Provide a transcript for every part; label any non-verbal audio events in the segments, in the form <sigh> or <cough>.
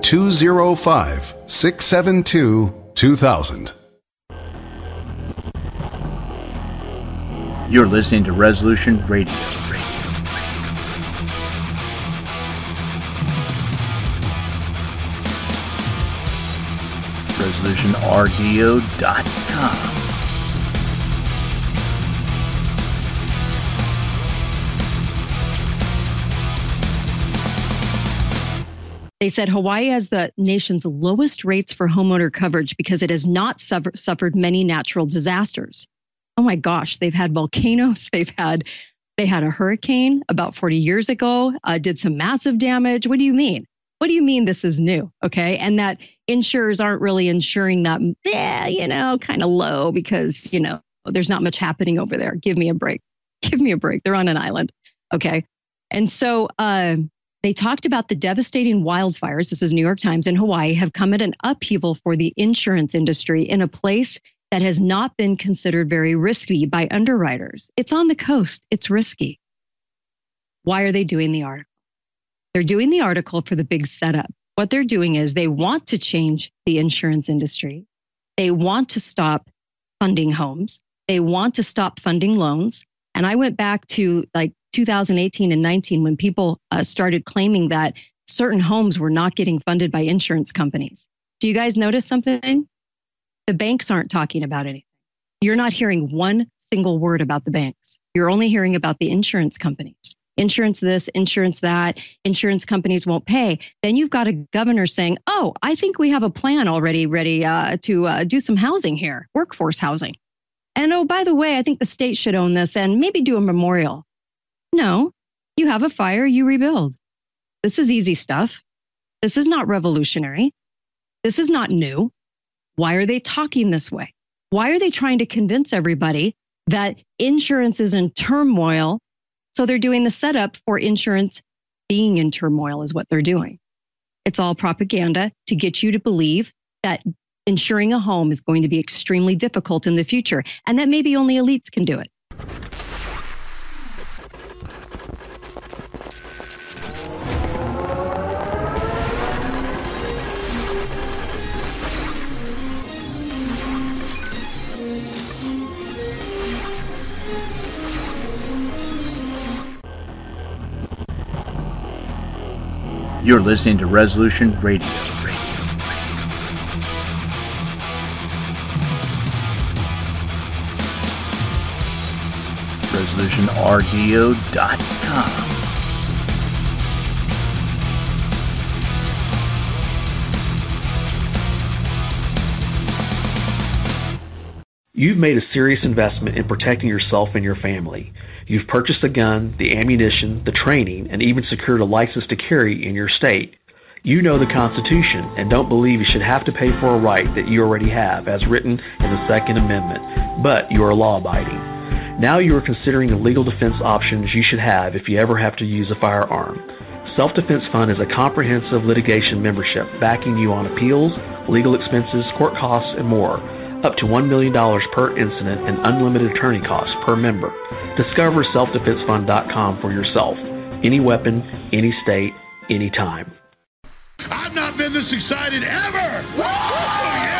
205 672 2000. You're listening to Resolution Radio. ResolutionRDO.com. They said Hawaii has the nation's lowest rates for homeowner coverage because it has not suffer- suffered many natural disasters. Oh my gosh, they've had volcanoes, <laughs> they've had they had a hurricane about 40 years ago, uh, did some massive damage. What do you mean? What do you mean this is new? Okay. And that insurers aren't really insuring that, yeah, you know, kind of low because, you know, there's not much happening over there. Give me a break. <laughs> Give me a break. They're on an island. Okay. And so uh, they talked about the devastating wildfires. This is New York Times in Hawaii have come at an upheaval for the insurance industry in a place that has not been considered very risky by underwriters. It's on the coast, it's risky. Why are they doing the article? They're doing the article for the big setup. What they're doing is they want to change the insurance industry. They want to stop funding homes. They want to stop funding loans. And I went back to like 2018 and 19 when people uh, started claiming that certain homes were not getting funded by insurance companies. Do you guys notice something? The banks aren't talking about anything. You're not hearing one single word about the banks. You're only hearing about the insurance companies insurance this, insurance that, insurance companies won't pay. Then you've got a governor saying, oh, I think we have a plan already ready uh, to uh, do some housing here, workforce housing. And oh, by the way, I think the state should own this and maybe do a memorial. No, you have a fire, you rebuild. This is easy stuff. This is not revolutionary. This is not new. Why are they talking this way? Why are they trying to convince everybody that insurance is in turmoil so they're doing the setup for insurance being in turmoil, is what they're doing. It's all propaganda to get you to believe that insuring a home is going to be extremely difficult in the future and that maybe only elites can do it. You're listening to Resolution Radio. You've made a serious investment in protecting yourself and your family. You've purchased the gun, the ammunition, the training, and even secured a license to carry in your state. You know the Constitution and don't believe you should have to pay for a right that you already have, as written in the Second Amendment, but you are law abiding. Now you are considering the legal defense options you should have if you ever have to use a firearm. Self Defense Fund is a comprehensive litigation membership backing you on appeals, legal expenses, court costs, and more up to $1 million per incident and unlimited attorney costs per member. Discover selfdefensefund.com for yourself. Any weapon, any state, anytime. I've not been this excited ever! Oh, yeah,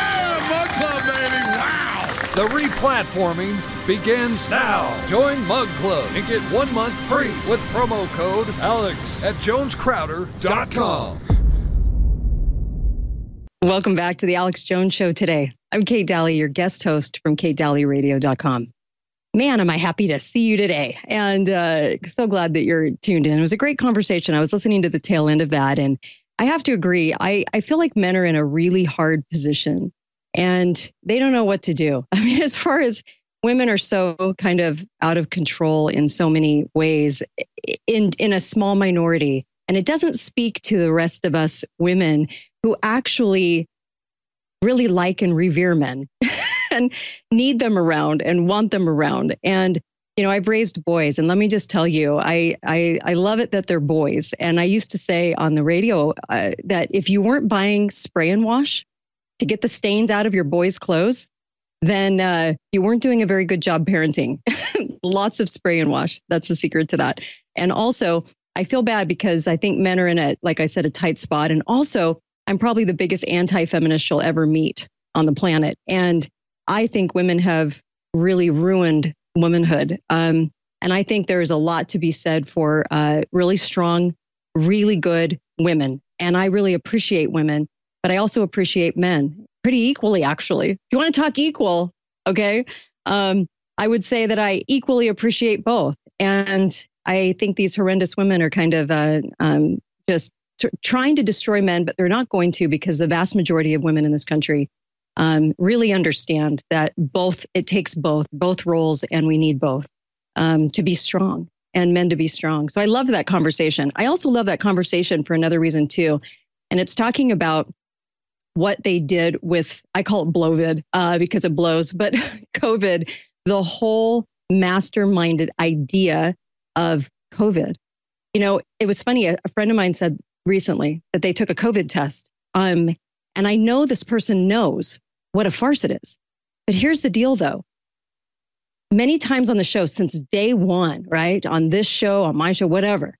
The replatforming begins now. Join Mug Club and get one month free with promo code ALEX at jonescrowder.com. Welcome back to the Alex Jones Show today. I'm Kate Dalley, your guest host from katedalleyradio.com. Man, am I happy to see you today. And uh, so glad that you're tuned in. It was a great conversation. I was listening to the tail end of that. And I have to agree, I, I feel like men are in a really hard position and they don't know what to do. <laughs> I mean, as far as women are so kind of out of control in so many ways in, in a small minority. And it doesn't speak to the rest of us women who actually really like and revere men <laughs> and need them around and want them around. And you know, I've raised boys, and let me just tell you, I I, I love it that they're boys. And I used to say on the radio uh, that if you weren't buying spray and wash to get the stains out of your boys' clothes, then uh, you weren't doing a very good job parenting. <laughs> Lots of spray and wash. That's the secret to that. And also, I feel bad because I think men are in a, like I said, a tight spot. And also, I'm probably the biggest anti feminist you'll ever meet on the planet. And I think women have really ruined womanhood. Um, and I think there is a lot to be said for uh, really strong, really good women. And I really appreciate women, but I also appreciate men pretty equally, actually. If you want to talk equal, okay, um, I would say that I equally appreciate both. And I think these horrendous women are kind of uh, um, just trying to destroy men, but they're not going to because the vast majority of women in this country um, really understand that both it takes both both roles, and we need both um, to be strong and men to be strong. So I love that conversation. I also love that conversation for another reason too, and it's talking about what they did with I call it blowvid uh, because it blows, but <laughs> COVID, the whole masterminded idea of COVID. You know, it was funny. A, a friend of mine said recently that they took a COVID test. Um, and I know this person knows what a farce it is. But here's the deal though. Many times on the show since day one, right? On this show, on my show, whatever,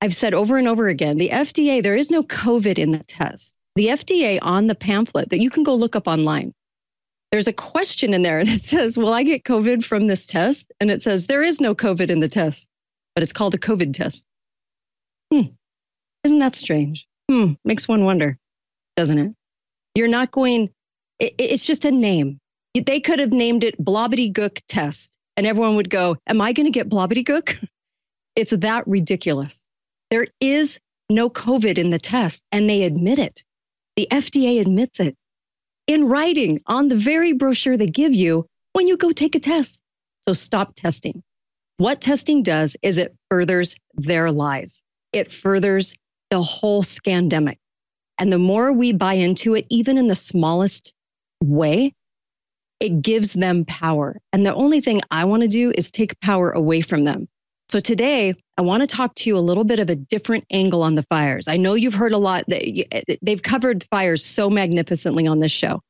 I've said over and over again the FDA, there is no COVID in the test. The FDA on the pamphlet that you can go look up online, there's a question in there and it <laughs> says, Will I get COVID from this test? And it says, There is no COVID in the test, but it's called a COVID test. Hmm. Isn't that strange? Hmm. Makes one wonder, doesn't it? You're not going, it, it's just a name. They could have named it Blobbity Gook test, and everyone would go, Am I going to get Blobbity Gook? <laughs> It's that ridiculous. There is no COVID in the test, and they admit it. The FDA admits it in writing on the very brochure they give you when you go take a test. So stop testing. What testing does is it furthers their lies. It furthers the whole scandemic. And the more we buy into it, even in the smallest way, it gives them power. And the only thing I want to do is take power away from them. So today, I want to talk to you a little bit of a different angle on the fires. I know you've heard a lot that they've covered fires so magnificently on this show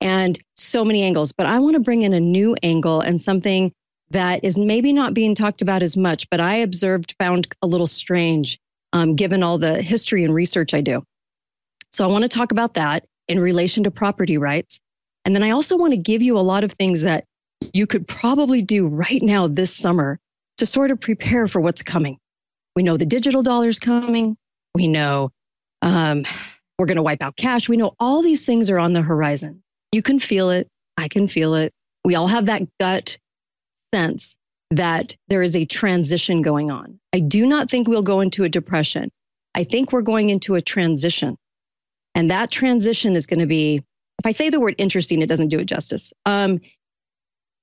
and so many angles, but I want to bring in a new angle and something that is maybe not being talked about as much, but I observed, found a little strange um, given all the history and research I do. So I want to talk about that in relation to property rights. And then I also want to give you a lot of things that you could probably do right now this summer to sort of prepare for what's coming. We know the digital dollar's coming. We know um, we're going to wipe out cash. We know all these things are on the horizon. You can feel it. I can feel it. We all have that gut sense that there is a transition going on. I do not think we'll go into a depression. I think we're going into a transition. And that transition is going to be, if I say the word interesting, it doesn't do it justice. Um,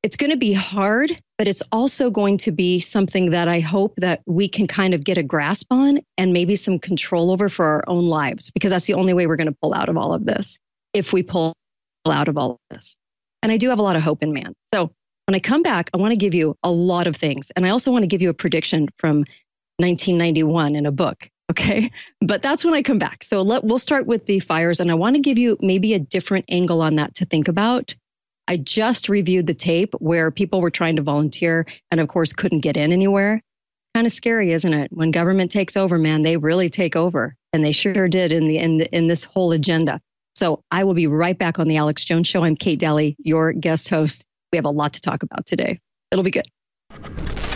it's going to be hard, but it's also going to be something that I hope that we can kind of get a grasp on and maybe some control over for our own lives, because that's the only way we're going to pull out of all of this if we pull out of all of this. And I do have a lot of hope in man. So when I come back, I want to give you a lot of things. And I also want to give you a prediction from 1991 in a book. Okay. But that's when I come back. So let, we'll start with the fires. And I want to give you maybe a different angle on that to think about. I just reviewed the tape where people were trying to volunteer and, of course, couldn't get in anywhere. Kind of scary, isn't it? When government takes over, man, they really take over. And they sure did in, the, in, the, in this whole agenda. So I will be right back on the Alex Jones Show. I'm Kate Dalley, your guest host. We have a lot to talk about today. It'll be good.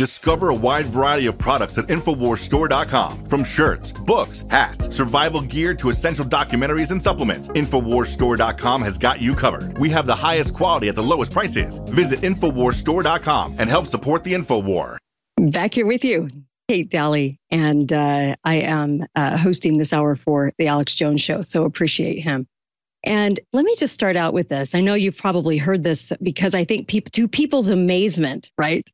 Discover a wide variety of products at InfoWarsStore.com. From shirts, books, hats, survival gear to essential documentaries and supplements, InfoWarsStore.com has got you covered. We have the highest quality at the lowest prices. Visit InfoWarsStore.com and help support the InfoWar. Back here with you, Kate Dalley, and uh, I am uh, hosting this hour for the Alex Jones Show, so appreciate him. And let me just start out with this. I know you've probably heard this because I think pe- to people's amazement, right?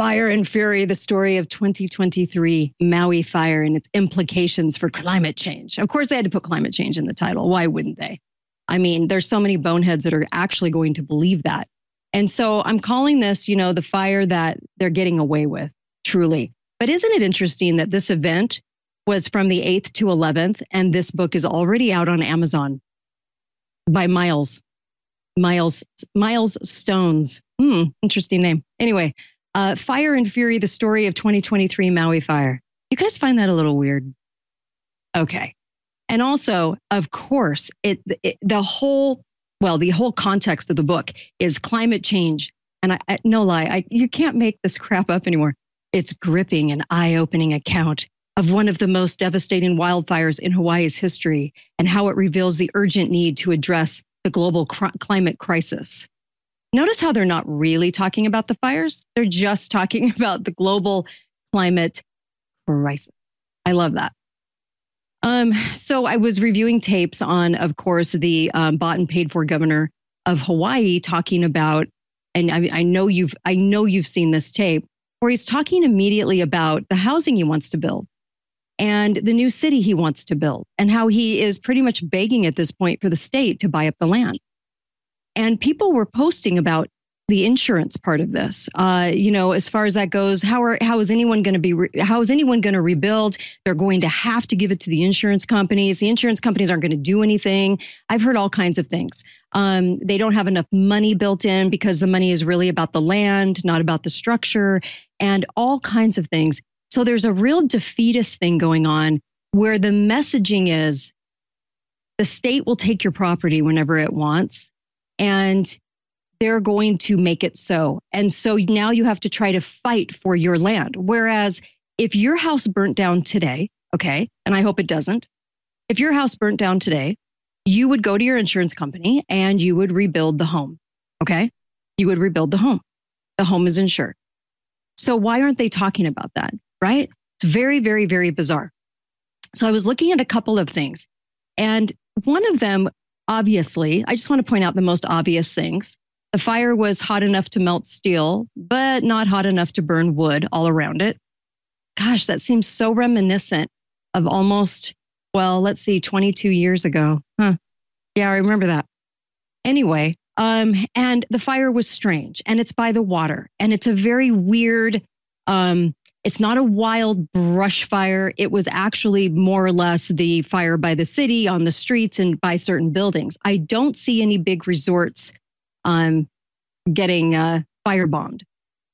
Fire and Fury, the story of 2023 Maui fire and its implications for climate change. Of course, they had to put climate change in the title. Why wouldn't they? I mean, there's so many boneheads that are actually going to believe that. And so I'm calling this, you know, the fire that they're getting away with, truly. But isn't it interesting that this event was from the 8th to 11th, and this book is already out on Amazon by Miles, Miles, Miles Stones. Hmm, interesting name. Anyway, uh, Fire and Fury, the story of 2023 Maui fire. You guys find that a little weird? Okay. And also, of course, it, it the whole well, the whole context of the book is climate change. And I, I no lie, I, you can't make this crap up anymore. It's gripping and eye-opening account of one of the most devastating wildfires in Hawaii's history and how it reveals the urgent need to address the global cr- climate crisis. Notice how they're not really talking about the fires, they're just talking <laughs> about the global climate crisis. I love that. Um, so I was reviewing tapes on, of course, the um, bought and paid for governor of Hawaii talking about, and I, I know you've I know you've seen this tape where he's talking immediately about the housing he wants to build and the new city he wants to build and how he is pretty much begging at this point for the state to buy up the land. And people were posting about the insurance part of this. Uh, you know, as far as that goes, how are how is anyone going to be? Re- how is anyone going to rebuild? They're going to have to give it to the insurance companies. The insurance companies aren't going to do anything. I've heard all kinds of things. Um, they don't have enough money built in because the money is really about the land, not about the structure, and all kinds of things. So there's a real defeatist thing going on where the messaging is the state will take your property whenever it wants and they're going to make it so. And so now you have to try to fight for your land. Whereas if your house burnt down today, okay, and I hope it doesn't, if your house burnt down today, you would go to your insurance company and you would rebuild the home, okay? You would rebuild the home. The home is insured. So why aren't they talking about that, right? It's very, very, very bizarre. So I was looking at a couple of things. And one of them, obviously, I just want to point out the most obvious things the fire was hot enough to melt steel, but not hot enough to burn wood all around it. Gosh, that seems so reminiscent of almost, well, let's see, 22 years ago. Huh. Yeah, I remember that. Anyway, um, and the fire was strange and it's by the water and it's a very weird, um, it's not a wild brush fire. It was actually more or less the fire by the city, on the streets, and by certain buildings. I don't see any big resorts um, getting uh, firebombed.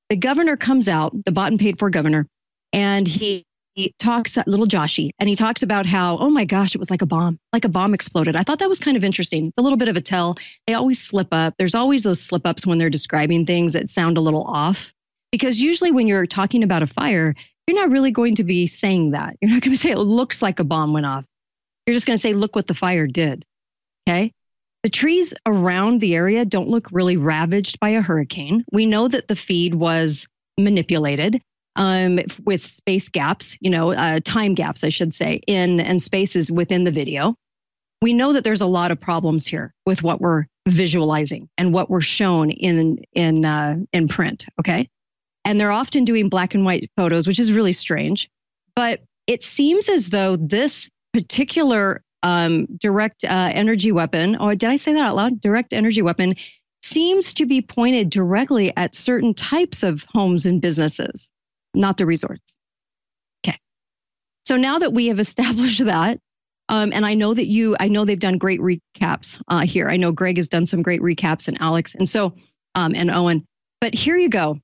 The governor comes out, the bought and paid for governor, and he, he talks, little Joshy, and he talks about how, oh my gosh, it was like a bomb, like a bomb exploded. I thought that was kind of interesting. It's a little bit of a tell. They always slip up. There's always those slip ups when they're describing things that sound a little off. Because usually when you're talking about a fire, you're not really going to be saying that. You're not going to say it looks like a bomb went off. You're just going to say, look what the fire did. Okay. The trees around the area don't look really ravaged by a hurricane. We know that the feed was manipulated um, with space gaps, you know, uh, time gaps, I should say, in and spaces within the video. We know that there's a lot of problems here with what we're visualizing and what we're shown in in uh, in print. Okay, and they're often doing black and white photos, which is really strange. But it seems as though this particular um, direct uh, energy weapon, or did I say that out loud? Direct energy weapon seems to be pointed directly at certain types of homes and businesses, not the resorts. Okay. So now that we have <laughs> established that, um, and I know that you, I know they've done great recaps uh, here. I know Greg has done some great recaps and Alex, and so, um, and Owen. But here you go.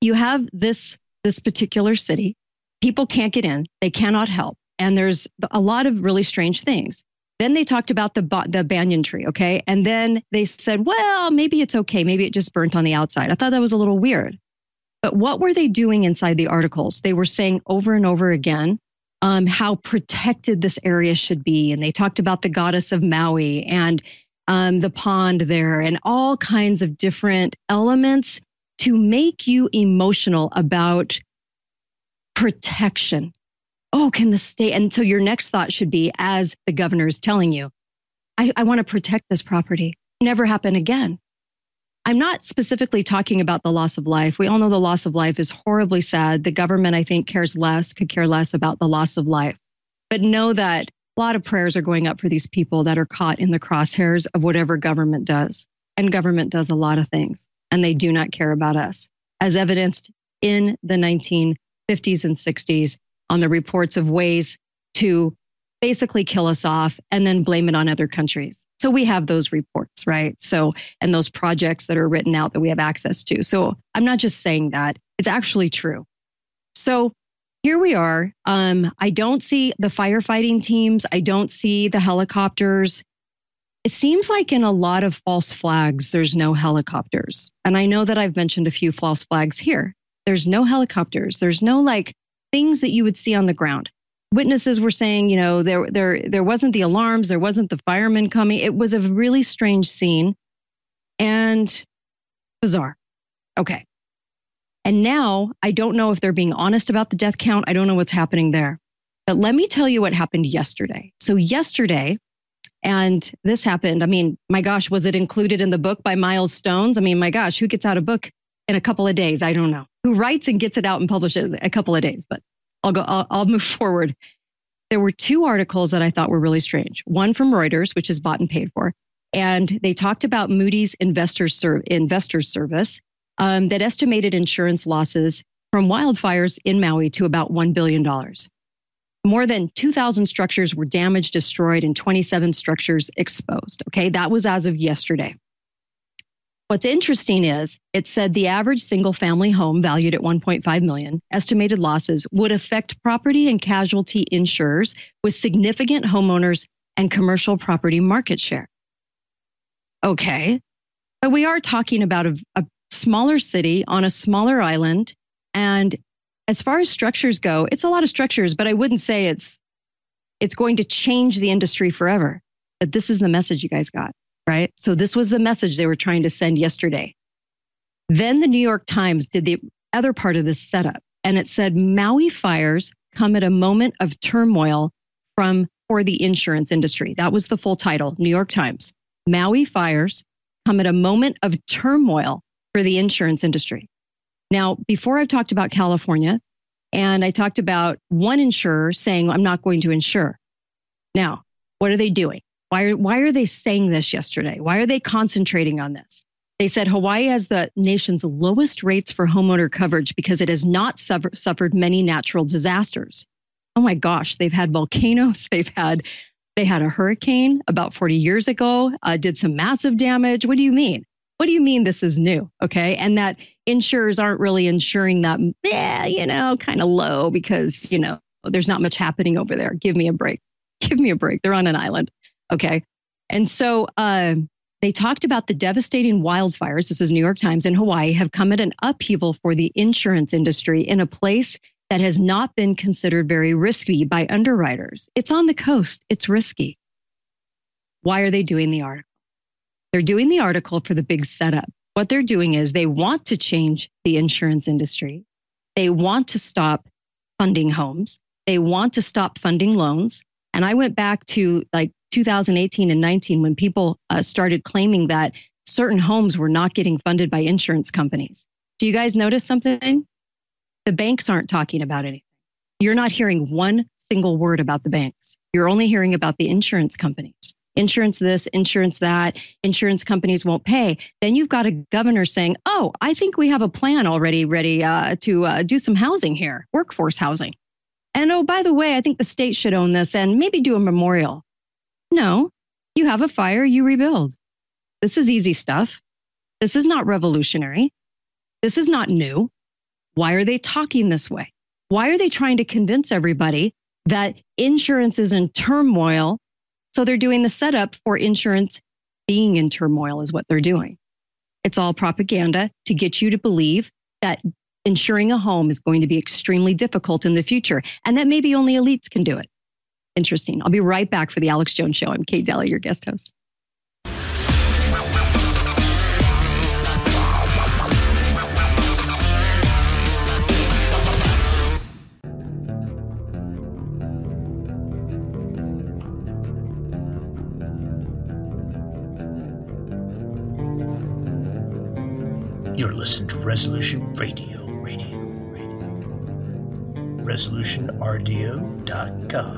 You have this this particular city. People can't get in. They cannot help and there's a lot of really strange things. Then they talked about the the banyan tree, okay? And then they said, well, maybe it's okay. Maybe it just burnt on the outside. I thought that was a little weird. But what were they doing inside the articles? They were saying over and over again um, how protected this area should be. And they talked about the goddess of Maui and um, the pond there and all kinds of different elements to make you emotional about protection. Oh, can the state? And so your next thought should be, as the governor is telling you, I, I want to protect this property. Never happen again. I'm not specifically talking about the loss of life. We all know the loss of life is horribly sad. The government, I think, cares less, could care less about the loss of life. But know that a lot of prayers are going up for these people that are caught in the crosshairs of whatever government does. And government does a lot of things, and they do not care about us, as evidenced in the 1950s and 60s on the reports of ways to basically kill us off and then blame it on other countries. So we have those reports, right? So, and those projects that are written out that we have access to. So I'm not just saying that, it's actually true. So here we are. Um, I don't see the firefighting teams, I don't see the helicopters. It seems like in a lot of false flags, there's no helicopters. And I know that I've mentioned a few false flags here. There's no helicopters. There's no like things that you would see on the ground witnesses were saying, you know, there there there wasn't the alarms, there wasn't the firemen coming. It was a really strange scene and bizarre. Okay. And now I don't know if they're being honest about the death count. I don't know what's happening there. But let me tell you what happened yesterday. So yesterday, and this happened, I mean, my gosh, was it included in the book by Miles Stones? I mean, my gosh, who gets out a book in a couple of days? I don't know. Who writes and gets it out and publishes a couple of days, but I'll go, I'll, I'll move <laughs> forward. There were two articles that I thought were really strange. One from Reuters, which is bought and paid for, and they talked about Moody's Investor, Ser- Investor Service um, that estimated insurance losses from wildfires in Maui to about $1 billion. More than 2,000 structures were damaged, destroyed, and 27 structures exposed. Okay, that was as of yesterday. What's interesting is it said the average single family home valued at 1.5 million estimated losses would affect property and casualty insurers with significant homeowners and commercial property market share. Okay. But we are talking about a, a smaller city on a smaller island and as far as structures go, it's a lot of structures, but I wouldn't say it's it's going to change the industry forever. But this is the message you guys got right? So this was the message they were trying to send yesterday. Then the New York Times did the other part of this setup, and it said Maui fires come at a moment of turmoil from for the insurance industry. That was the full title, New York Times. Maui fires come at a moment of turmoil for the insurance industry. Now, before I've talked about California, and I talked about one insurer saying, I'm not going to insure. Now, what are they doing? Why are, why are they saying this yesterday? Why are they concentrating on this? They said Hawaii has the nation's lowest rates for homeowner coverage because it has not suffer, suffered many natural disasters. Oh my gosh, they've had volcanoes, <laughs> they've had they had a hurricane about 40 years ago, uh, did some massive damage. What do you mean? What do you mean this is new? Okay. And that insurers aren't really insuring that, yeah, you know, kind of low because, you know, there's not much happening over there. Give me a break. <laughs> Give me a break. They're on an island. Okay. And so uh, they talked about the devastating wildfires. This is New York Times in Hawaii have come at an upheaval for the insurance industry in a place that has not been considered very risky by underwriters. It's on the coast, it's risky. Why are they doing the article? They're doing the article for the big setup. What they're doing is they want to change the insurance industry. They want to stop funding homes. They want to stop funding loans. And I went back to like 2018 and 19 when people uh, started claiming that certain homes were not getting funded by insurance companies. Do you guys notice something? The banks aren't talking about anything. You're not hearing one single word about the banks. You're only hearing about the insurance companies. Insurance this, insurance that, insurance companies won't pay. Then you've got a governor saying, Oh, I think we have a plan already ready uh, to uh, do some housing here, workforce housing. And oh, by the way, I think the state should own this and maybe do a memorial. No, you have a fire, you rebuild. This is easy stuff. This is not revolutionary. This is not new. Why are they talking this way? Why are they trying to convince everybody that insurance is in turmoil? So they're doing the setup for insurance being in turmoil, is what they're doing. It's all propaganda to get you to believe that insuring a home is going to be extremely difficult in the future, and that maybe only elites can do it. Interesting. I'll be right back for the Alex Jones Show. I'm Kate Dalley, your guest host. You're listening to Resolution Radio, Radio, Radio. ResolutionRDO.com.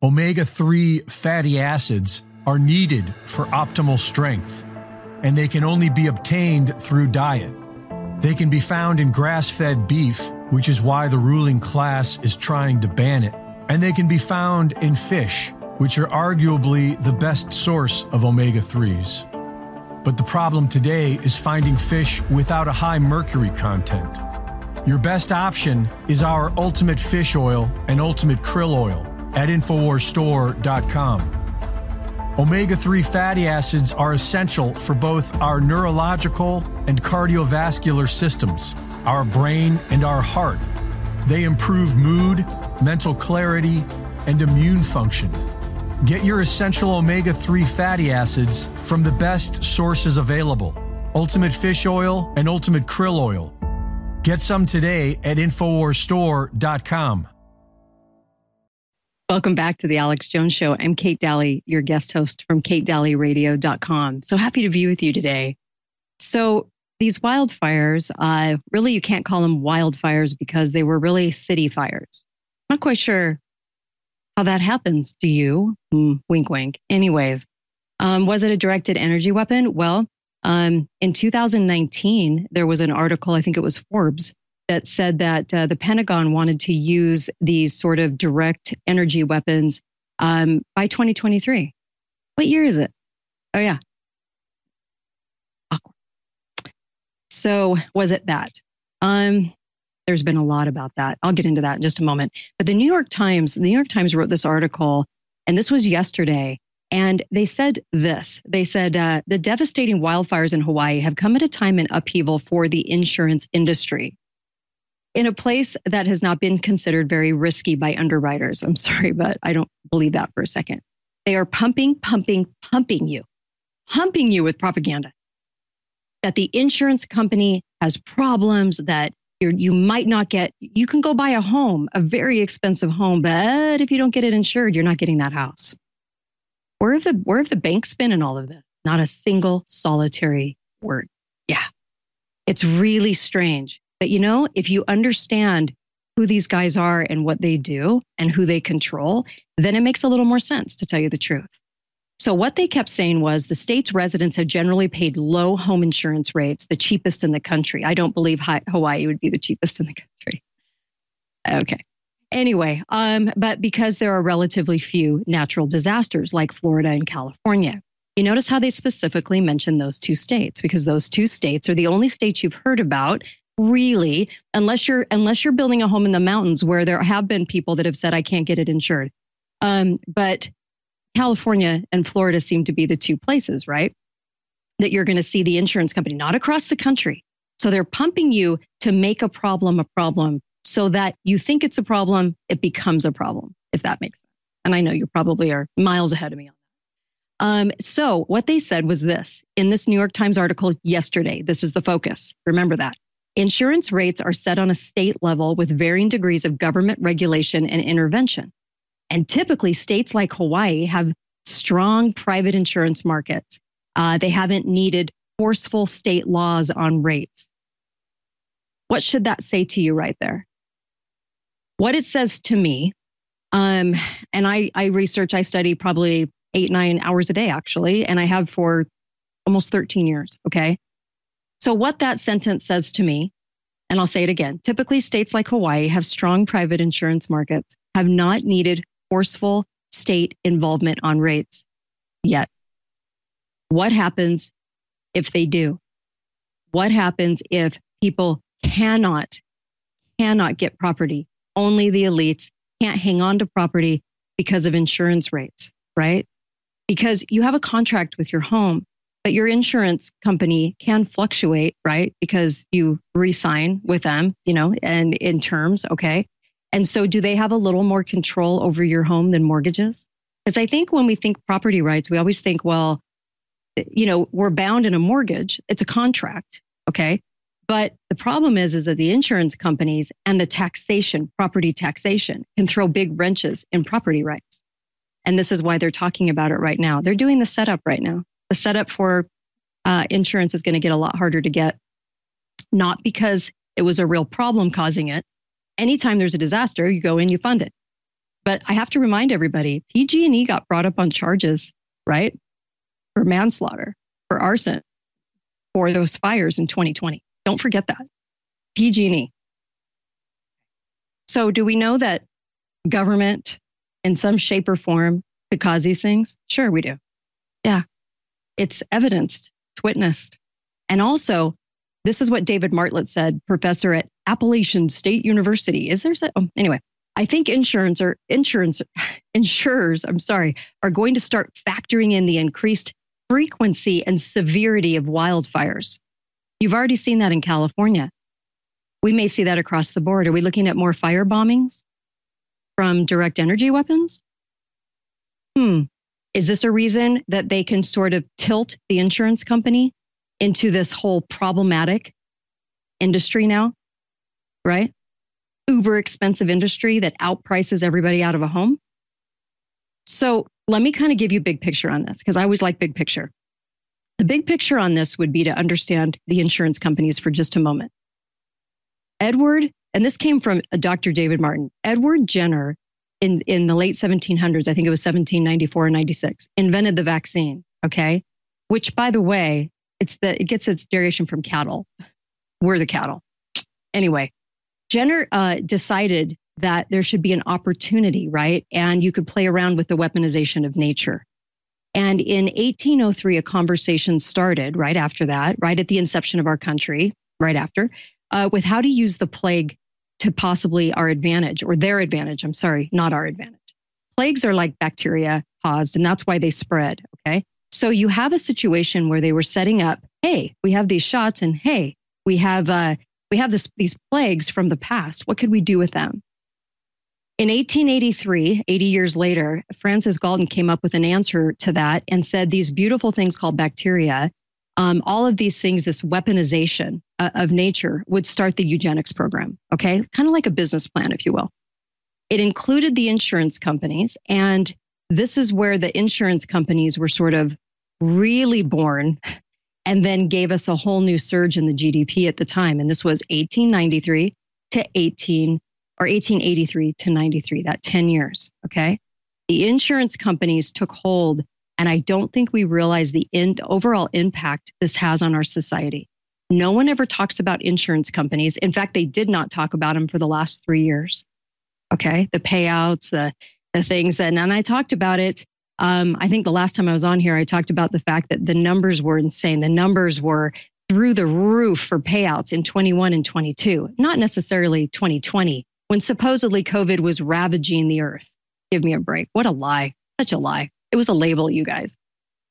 Omega-3 fatty acids are needed for optimal strength, and they can only be obtained through diet. They can be found in grass-fed beef, which is why the ruling class is trying to ban it, and they can be found in fish, which are arguably the best source of omega-3s. But the problem today is finding fish without a high mercury content. Your best option is our Ultimate Fish Oil and Ultimate Krill Oil at InfoWarsStore.com. Omega 3 fatty acids are essential for both our neurological and cardiovascular systems, our brain, and our heart. They improve mood, mental clarity, and immune function. Get your essential omega 3 fatty acids from the best sources available Ultimate Fish Oil and Ultimate Krill Oil. Get some today at InfoWarsStore.com. Welcome back to the Alex Jones Show. I'm Kate Dalley, your guest host from katedalleyradio.com. So happy to be with you today. So, these wildfires, uh, really, you can't call them wildfires because they were really city fires. Not quite sure how that happens. Do you? Mm, wink, wink. Anyways, um, was it a directed energy weapon? Well, um, in 2019, there was an article, I think it was Forbes, that said that uh, the Pentagon wanted to use these sort of direct energy weapons um, by 2023. What year is it? Oh, yeah. Awkward. So, was it that? Um, there's been a lot about that. I'll get into that in just a moment. But the New York Times, the New York Times wrote this article, and this was yesterday. And they said this they said, uh, the devastating wildfires in Hawaii have come at a time in upheaval for the insurance industry in a place that has not been considered very risky by underwriters. I'm sorry, but I don't believe that for a second. They are pumping, pumping, pumping you, pumping you with propaganda that the insurance company has problems, that you're, you might not get, you can go buy a home, a very expensive home, but if you don't get it insured, you're not getting that house. Where have the, where have the banks been in all of this? Not a single solitary word. Yeah. It's really strange. But you know, if you understand who these guys are and what they do and who they control, then it makes a little more sense to tell you the truth. So, what they kept saying was the state's residents have generally paid low home insurance rates, the cheapest in the country. I don't believe Hawaii would be the cheapest in the country. Okay. Anyway, um, but because there are relatively few natural disasters like Florida and California, you notice how they specifically mention those two states because those two states are the only states you've heard about really unless you're unless you're building a home in the mountains where there have been people that have said i can't get it insured um, but california and florida seem to be the two places right that you're going to see the insurance company not across the country so they're pumping you to make a problem a problem so that you think it's a problem it becomes a problem if that makes sense and i know you probably are miles ahead of me on Um, so what they said was this in this New York Times article yesterday. This is the focus. Remember that. Insurance rates are set on a state level with varying degrees of government regulation and intervention. And typically, states like Hawaii have strong private insurance markets. Uh, they haven't needed forceful state laws on rates. What should that say to you right there? What it says to me, um, and I, I research, I study probably eight, nine hours a day, actually, and I have for almost 13 years. Okay. So, what that sentence says to me, and I'll say it again typically, states like Hawaii have strong private insurance markets, have not needed forceful state involvement on rates yet. What happens if they do? What happens if people cannot, cannot get property? Only the elites can't hang on to property because of insurance rates, right? Because you have a contract with your home, but your insurance company can fluctuate, right? Because you re-sign with them, you know, and in terms, okay? And so do they have a little more control over your home than mortgages? Because I think when we think property rights, we always think, well, eh, you know, we're bound in a mortgage. It's a contract. Okay. But the problem is, is that the insurance companies and the taxation, property taxation, can throw big wrenches in property rights. And this is why they're talking about it right now. They're doing the setup right now. The setup for uh, insurance is going to get a lot harder to get, not because it was a real problem causing it. Anytime there's a disaster, you go in, you fund it. But I have to remind everybody, PG&E got brought up on charges, right? For manslaughter, for arson, for those fires in 2020. Don't forget that. PG&E. So do we know that government in some shape or form could cause these things? Sure, we do. Yeah. It's evidenced, it's witnessed. And also, this is what David Marlett said, professor at Appalachian State University. Is there? Oh, anyway, I think insurance or insurance <laughs> insurers, I'm sorry, are going to start factoring in the increased frequency and severity of wildfires. You've already seen that in California. We may see that across the board. Are we looking at more fire bombings from direct energy weapons? Hmm. Is this a reason that they can sort of tilt the insurance company into this whole problematic industry now? Right? uber expensive industry that outprices everybody out of a home. So let me kind of give you a big picture on this because I always like big picture. The big picture on this would be to understand the insurance companies for just a moment. Edward, and this came from Dr. David Martin, Edward Jenner in, in the late 1700s, I think it was 1794 or 96, invented the vaccine, okay? Which, by the way, it's the, it gets its derivation from cattle. We're the cattle. Anyway, Jenner uh, decided that there should be an opportunity, right? And you could play around with the weaponization of nature. And in 1803, a conversation started right after that, right at the inception of our country, right after, uh, with how to use the plague to possibly our advantage or their advantage. I'm sorry, not our advantage. Plagues are like bacteria caused, and that's why they spread. Okay. So you have a situation where they were setting up, hey, we have these shots, and hey, we have uh, we have this, these plagues from the past. What could we do with them? In 1883, 80 years later, Francis Galton came up with an answer to that and said these beautiful things called bacteria, um, all of these things, this weaponization uh, of nature would start the eugenics program. Okay. Kind of like a business plan, if you will. It included the insurance companies. And this is where the insurance companies were sort of really born and then gave us a whole new surge in the GDP at the time. And this was 1893 to 18 or 1883 to 93, that 10 years. Okay. The insurance companies took hold, and I don't think we realize the in, overall impact this has on our society. No one ever talks about insurance companies. In fact, they did not talk about them for the last three years. Okay. The payouts, the, the things that, and I talked about it um, I think the last time I was on here, I talked about the fact that the numbers were insane. The numbers were through the roof for payouts in 21 and 22, not necessarily 2020, when supposedly COVID was ravaging the earth. Give me a break. What a lie. Such a lie. It was a label, you guys.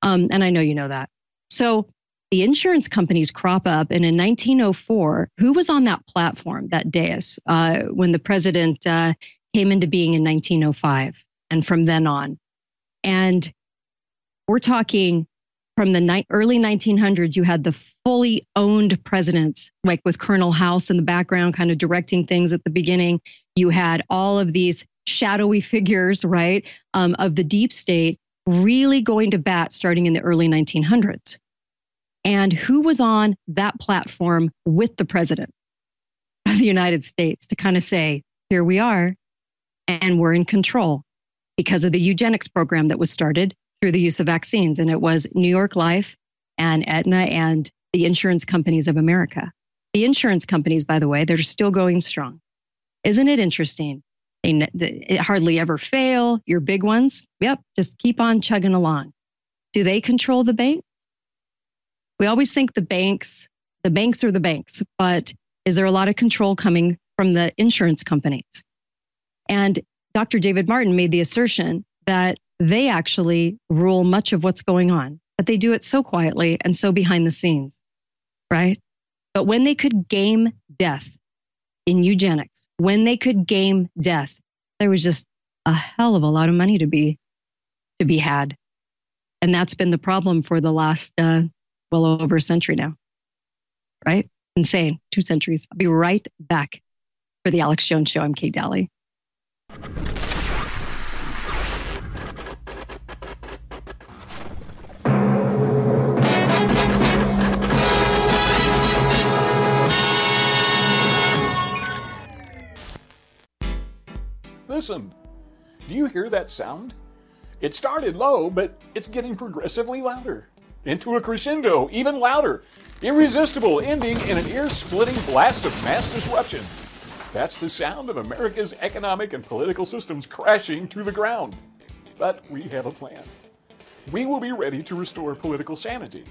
Um, and I know you know that. So the insurance companies crop up. And in 1904, who was on that platform, that dais, uh, when the president uh, came into being in 1905 and from then on? And we're talking from the ni- early 1900s, you had the fully owned presidents, like with Colonel House in the background, kind of directing things at the beginning. You had all of these shadowy figures, right, um, of the deep state really going to bat starting in the early 1900s. And who was on that platform with the president of the United States to kind of say, here we are, and we're in control because of the eugenics program that was started through the use of vaccines. And it was New York Life and Aetna and the insurance companies of America. The insurance companies, by the way, they're still going strong. Isn't it interesting? They, they hardly ever fail. Your big ones, yep, just keep on chugging along. Do they control the banks? We always think the banks, the banks are the banks, but is there a lot of control coming from the insurance companies? And Dr. David Martin made the assertion that they actually rule much of what's going on, but they do it so quietly and so behind the scenes, right? But when they could game death in eugenics, when they could game death, there was just a hell of a lot of money to be to be had, and that's been the problem for the last uh, well over a century now, right? Insane, two centuries. I'll be right back for the Alex Jones Show. I'm Kate Dalley. Listen, do you hear that sound? It started low, but it's getting progressively louder. Into a crescendo, even louder. Irresistible, ending in an ear splitting blast of mass disruption. That's the sound of America's economic and political systems crashing to the ground. But we have a plan. We will be ready to restore political sanity.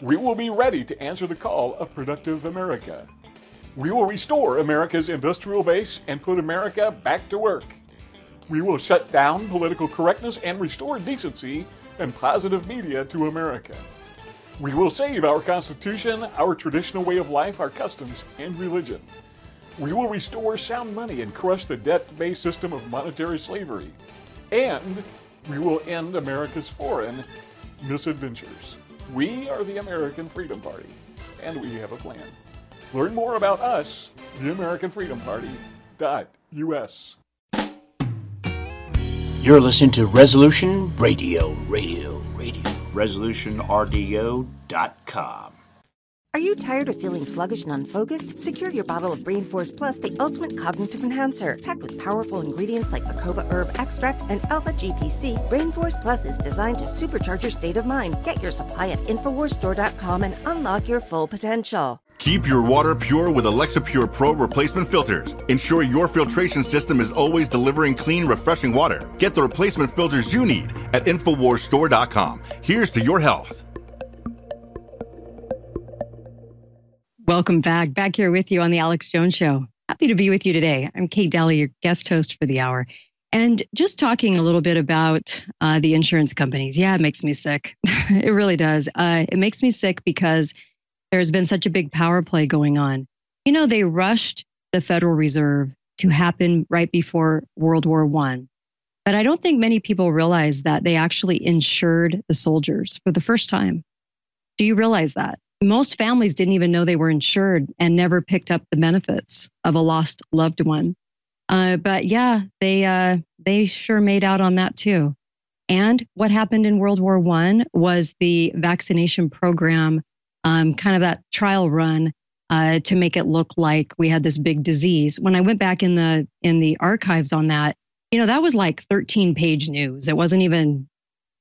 We will be ready to answer the call of productive America. We will restore America's industrial base and put America back to work. We will shut down political correctness and restore decency and positive media to America. We will save our Constitution, our traditional way of life, our customs, and religion. We will restore sound money and crush the debt based system of monetary slavery. And we will end America's foreign misadventures. We are the American Freedom Party, and we have a plan. Learn more about us, the American Freedom Party. US. You're listening to Resolution Radio, Radio, Radio. ResolutionRDO.com. Are you tired of feeling sluggish and unfocused? Secure your bottle of Brain Force Plus, the ultimate cognitive enhancer. Packed with powerful ingredients like Bacopa herb extract and alpha GPC, Brain Force Plus is designed to supercharge your state of mind. Get your supply at InfoWarsStore.com and unlock your full potential. Keep your water pure with Alexapure Pro replacement filters. Ensure your filtration system is always delivering clean, refreshing water. Get the replacement filters you need at InfoWarsStore.com. Here's to your health. Welcome back. Back here with you on the Alex Jones Show. Happy to be with you today. I'm Kate Dalley, your guest host for the hour. And just talking a little bit about uh, the insurance companies. Yeah, it makes me sick. <laughs> it really does. Uh, it makes me sick because there's been such a big power play going on. You know, they rushed the Federal Reserve to happen right before World War One. But I don't think many people realize that they actually insured the soldiers for the first time. Do you realize that? most families didn't even know they were insured and never picked up the benefits of a lost loved one. Uh, but yeah, they uh, they sure made out on that too. And what happened in World War One was the vaccination program, um, kind of that trial run uh, to make it look like we had this big disease. When I went back in the in the archives on that, you know, that was like 13 page news. It wasn't even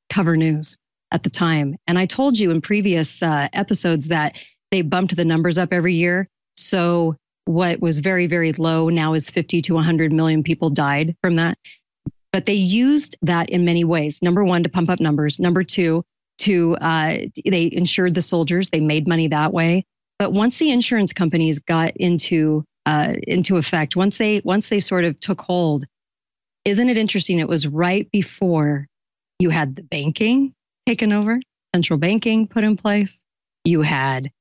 cover news at the time. And I told you in previous uh, episodes that they bumped the numbers up every year. So what was very, very low now is 50 to 100 million people died from that. But they used that in many ways. Number one, to pump up numbers. Number two, to uh, they insured the soldiers. They made money that way. But once the insurance companies got into uh, into effect, once they once they sort of took hold, isn't it interesting? It was right before you had the banking, taken over, central banking put in place. You had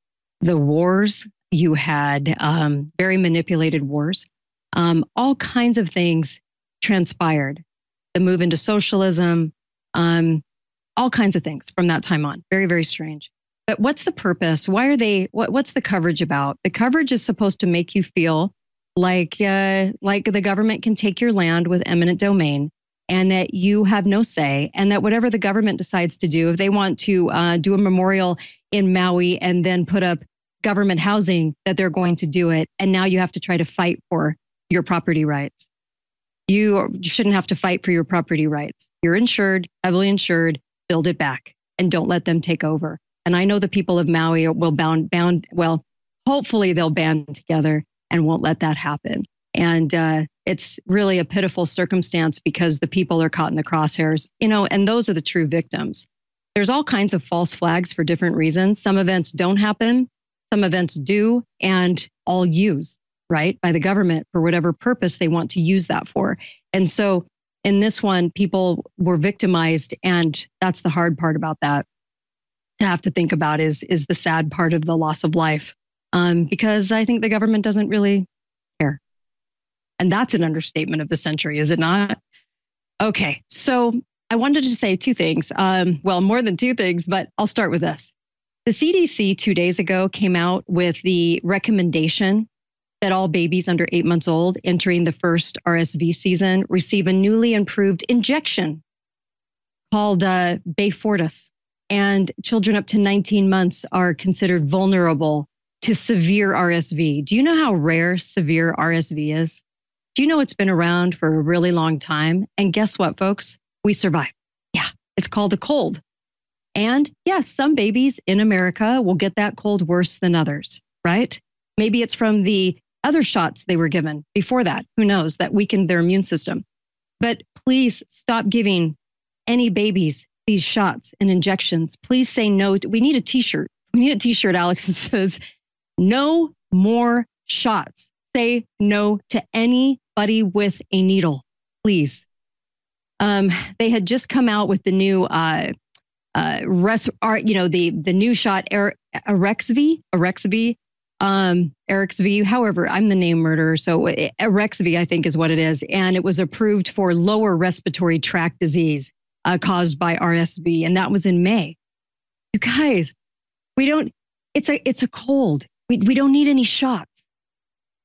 the wars, you had um, very manipulated wars. Um, all kinds of things transpired. The move into socialism, um, all kinds of things from that time on. Very, very strange. But what's the purpose? Why are they? What, what's the coverage about? The coverage is supposed to make you feel like uh, like the government can take your land with eminent domain, and that you have no say, and that whatever the government decides to do, if they want to uh, do a memorial in Maui and then put up government housing, that they're going to do it, and now you have to try to fight for your property rights. You, you shouldn't have to fight for your property rights. You're insured, heavily insured. Build it back, and don't let them take over. And I know the people of Maui will bound, bound, well, hopefully they'll band together and won't let that happen. And uh, it's really a pitiful circumstance because the people are caught in the crosshairs, you know, and those are the true victims. There's all kinds of false flags for different reasons. Some events don't happen, some events do, and all used, right, by the government for whatever purpose they want to use that for. And so in this one, people were victimized, and that's the hard part about that to have to think about is is the sad part of the loss of life um, because I think the government doesn't really care, and that's an understatement of the century, is it not? Okay, so I wanted to say two things. Um, well, more than two things, but I'll start with this. The CDC two days ago came out with the recommendation that all babies under eight months old entering the first RSV season receive a newly improved injection called uh, Beyfortus and children up to 19 months are considered vulnerable to severe RSV. Do you know how rare severe RSV is? Do you know it's been around for a really long time? And guess what, folks? We survive. Yeah, it's called a cold. And yes, some babies in America will get that cold worse than others, right? Maybe it's from the other shots they were given before that. Who knows? That weakened their immune system. But please stop giving any babies these shots and injections. Please say no. To, we need a t shirt. We need a t shirt, Alex, <laughs> says no more shots. Say no to anybody with a needle, please. Um, they had just come out with the new uh, uh, res, are, you know, the the new shot er, Arexvy, Arexvy, um, Arexvy. However, I'm the name murderer, so Arexvy I think is what it is, and it was approved for lower respiratory tract disease uh, caused by RSV, and that was in May. You guys, we don't. It's a it's a cold. We we don't need any shots.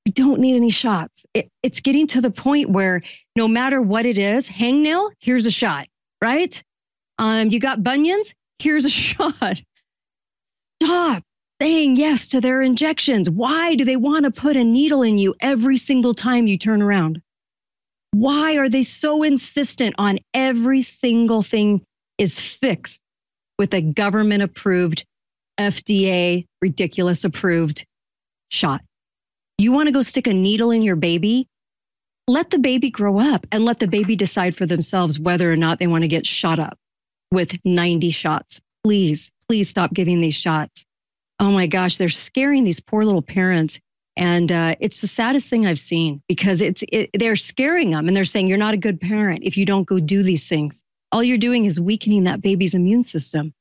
We don't need any shots. It, it's getting to the point where no matter what it is, hangnail, here's a shot, right? Um, you got bunions, here's a <laughs> shot. Stop saying yes to their injections. Why do they want to put a needle in you every single time you turn around? Why are they so insistent on every single thing is fixed with a government approved, FDA ridiculous approved shot? You want to go stick a needle in your baby? Let the baby grow up and let the baby decide for themselves whether or not they want to get shot up with 90 shots. Please, please stop giving these shots. Oh my gosh, they're scaring these poor little parents and uh, it's the saddest thing I've seen because it's it, they're scaring them and they're saying you're not a good parent if you don't go do these things. All you're doing is weakening that baby's immune system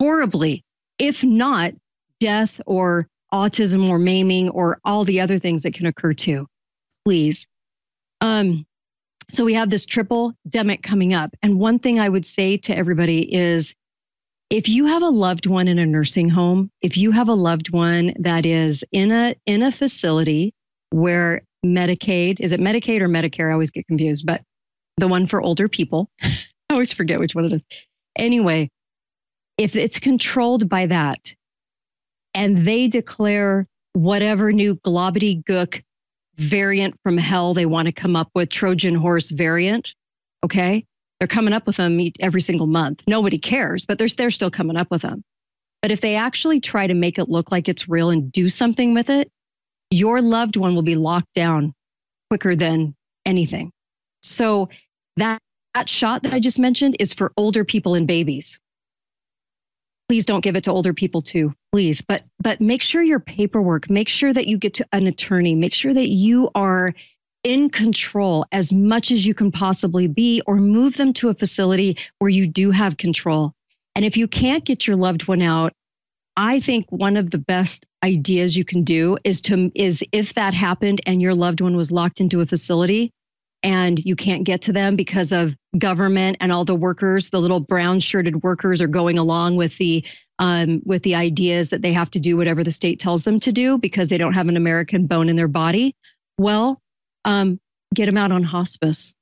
horribly, if not death or autism or maiming or all the other things that can occur too. Please. Um, so we have this triple demic coming up. And one thing I would say to everybody is if you have a loved one in a nursing home, if you have a loved one that is in a in a facility where Medicaid, is it Medicaid or Medicare? I always get confused, but the one for older people. <laughs> I always forget which one it is. Anyway, if it's controlled by that and they declare whatever new globbity gook variant from hell they want to come up with, Trojan horse variant, okay? They're coming up with them every single month. Nobody cares, but they're, they're still coming up with them. But if they actually try to make it look like it's real and do something with it, your loved one will be locked down quicker than anything. So that, that shot that I just mentioned is for older people and babies. Please don't give it to older people too, please. But but make sure your paperwork, make sure that you get to an attorney, make sure that you are in control as much as you can possibly be, or move them to a facility where you do have control. And if you can't get your loved one out, I think one of the best ideas you can do is to is if that happened and your loved one was locked into a facility, and you can't get to them because of government and all the workers, the little brown shirted workers are going along with the um, with the ideas that they have to do whatever the state tells them to do because they don't have an American bone in their body. Well, um, get them out on hospice.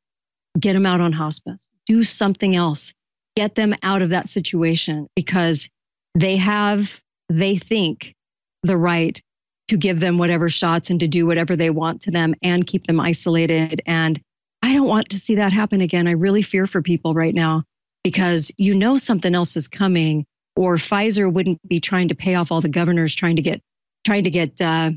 Get them out on hospice. Do something else. Get them out of that situation because they have, they think, the right to give them whatever shots and to do whatever they want to them and keep them isolated. And I don't want to see that happen again. I really fear for people right now because you know something else is coming, or Pfizer wouldn't be trying to pay off all the governors trying to get trying to get uh,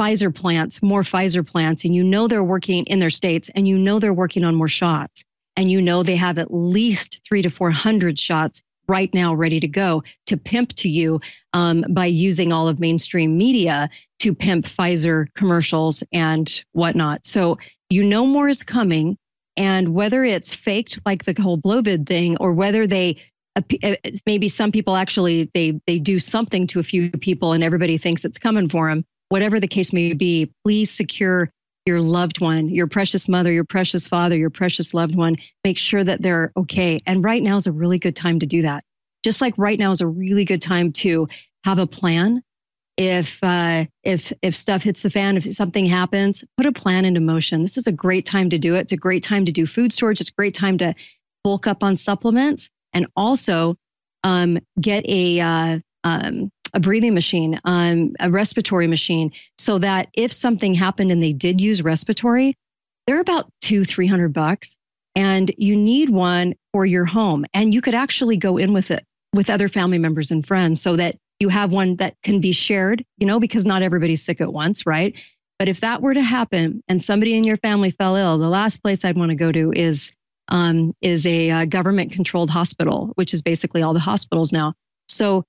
Pfizer plants, more Pfizer plants, and you know they're working in their states, and you know they're working on more shots, and you know they have at least three to four hundred shots right now ready to go to pimp to you um, by using all of mainstream media to pimp Pfizer commercials and whatnot. So you know more is coming. And whether it's faked like the whole Blovid thing or whether they uh, maybe some people actually they they do something to a few people and everybody thinks it's coming for them whatever the case may be please secure your loved one, your precious mother, your precious father, your precious loved one, make sure that they're okay. And right now is a really good time to do that. Just like right now is a really good time to have a plan. If uh, if if stuff hits the fan, if something happens, put a plan into motion. This is a great time to do it. It's a great time to do food storage. It's a great time to bulk up on supplements and also um, get a uh, um, a breathing machine, um, a respiratory machine, so that if something happened and they did use respiratory, they're about two, three hundred bucks, and you need one for your home, and you could actually go in with it with other family members and friends, so that you have one that can be shared. You know, because not everybody's sick at once, right? But if that were to happen and somebody in your family fell ill, the last place I'd want to go to is um, is a uh, government controlled hospital, which is basically all the hospitals now. So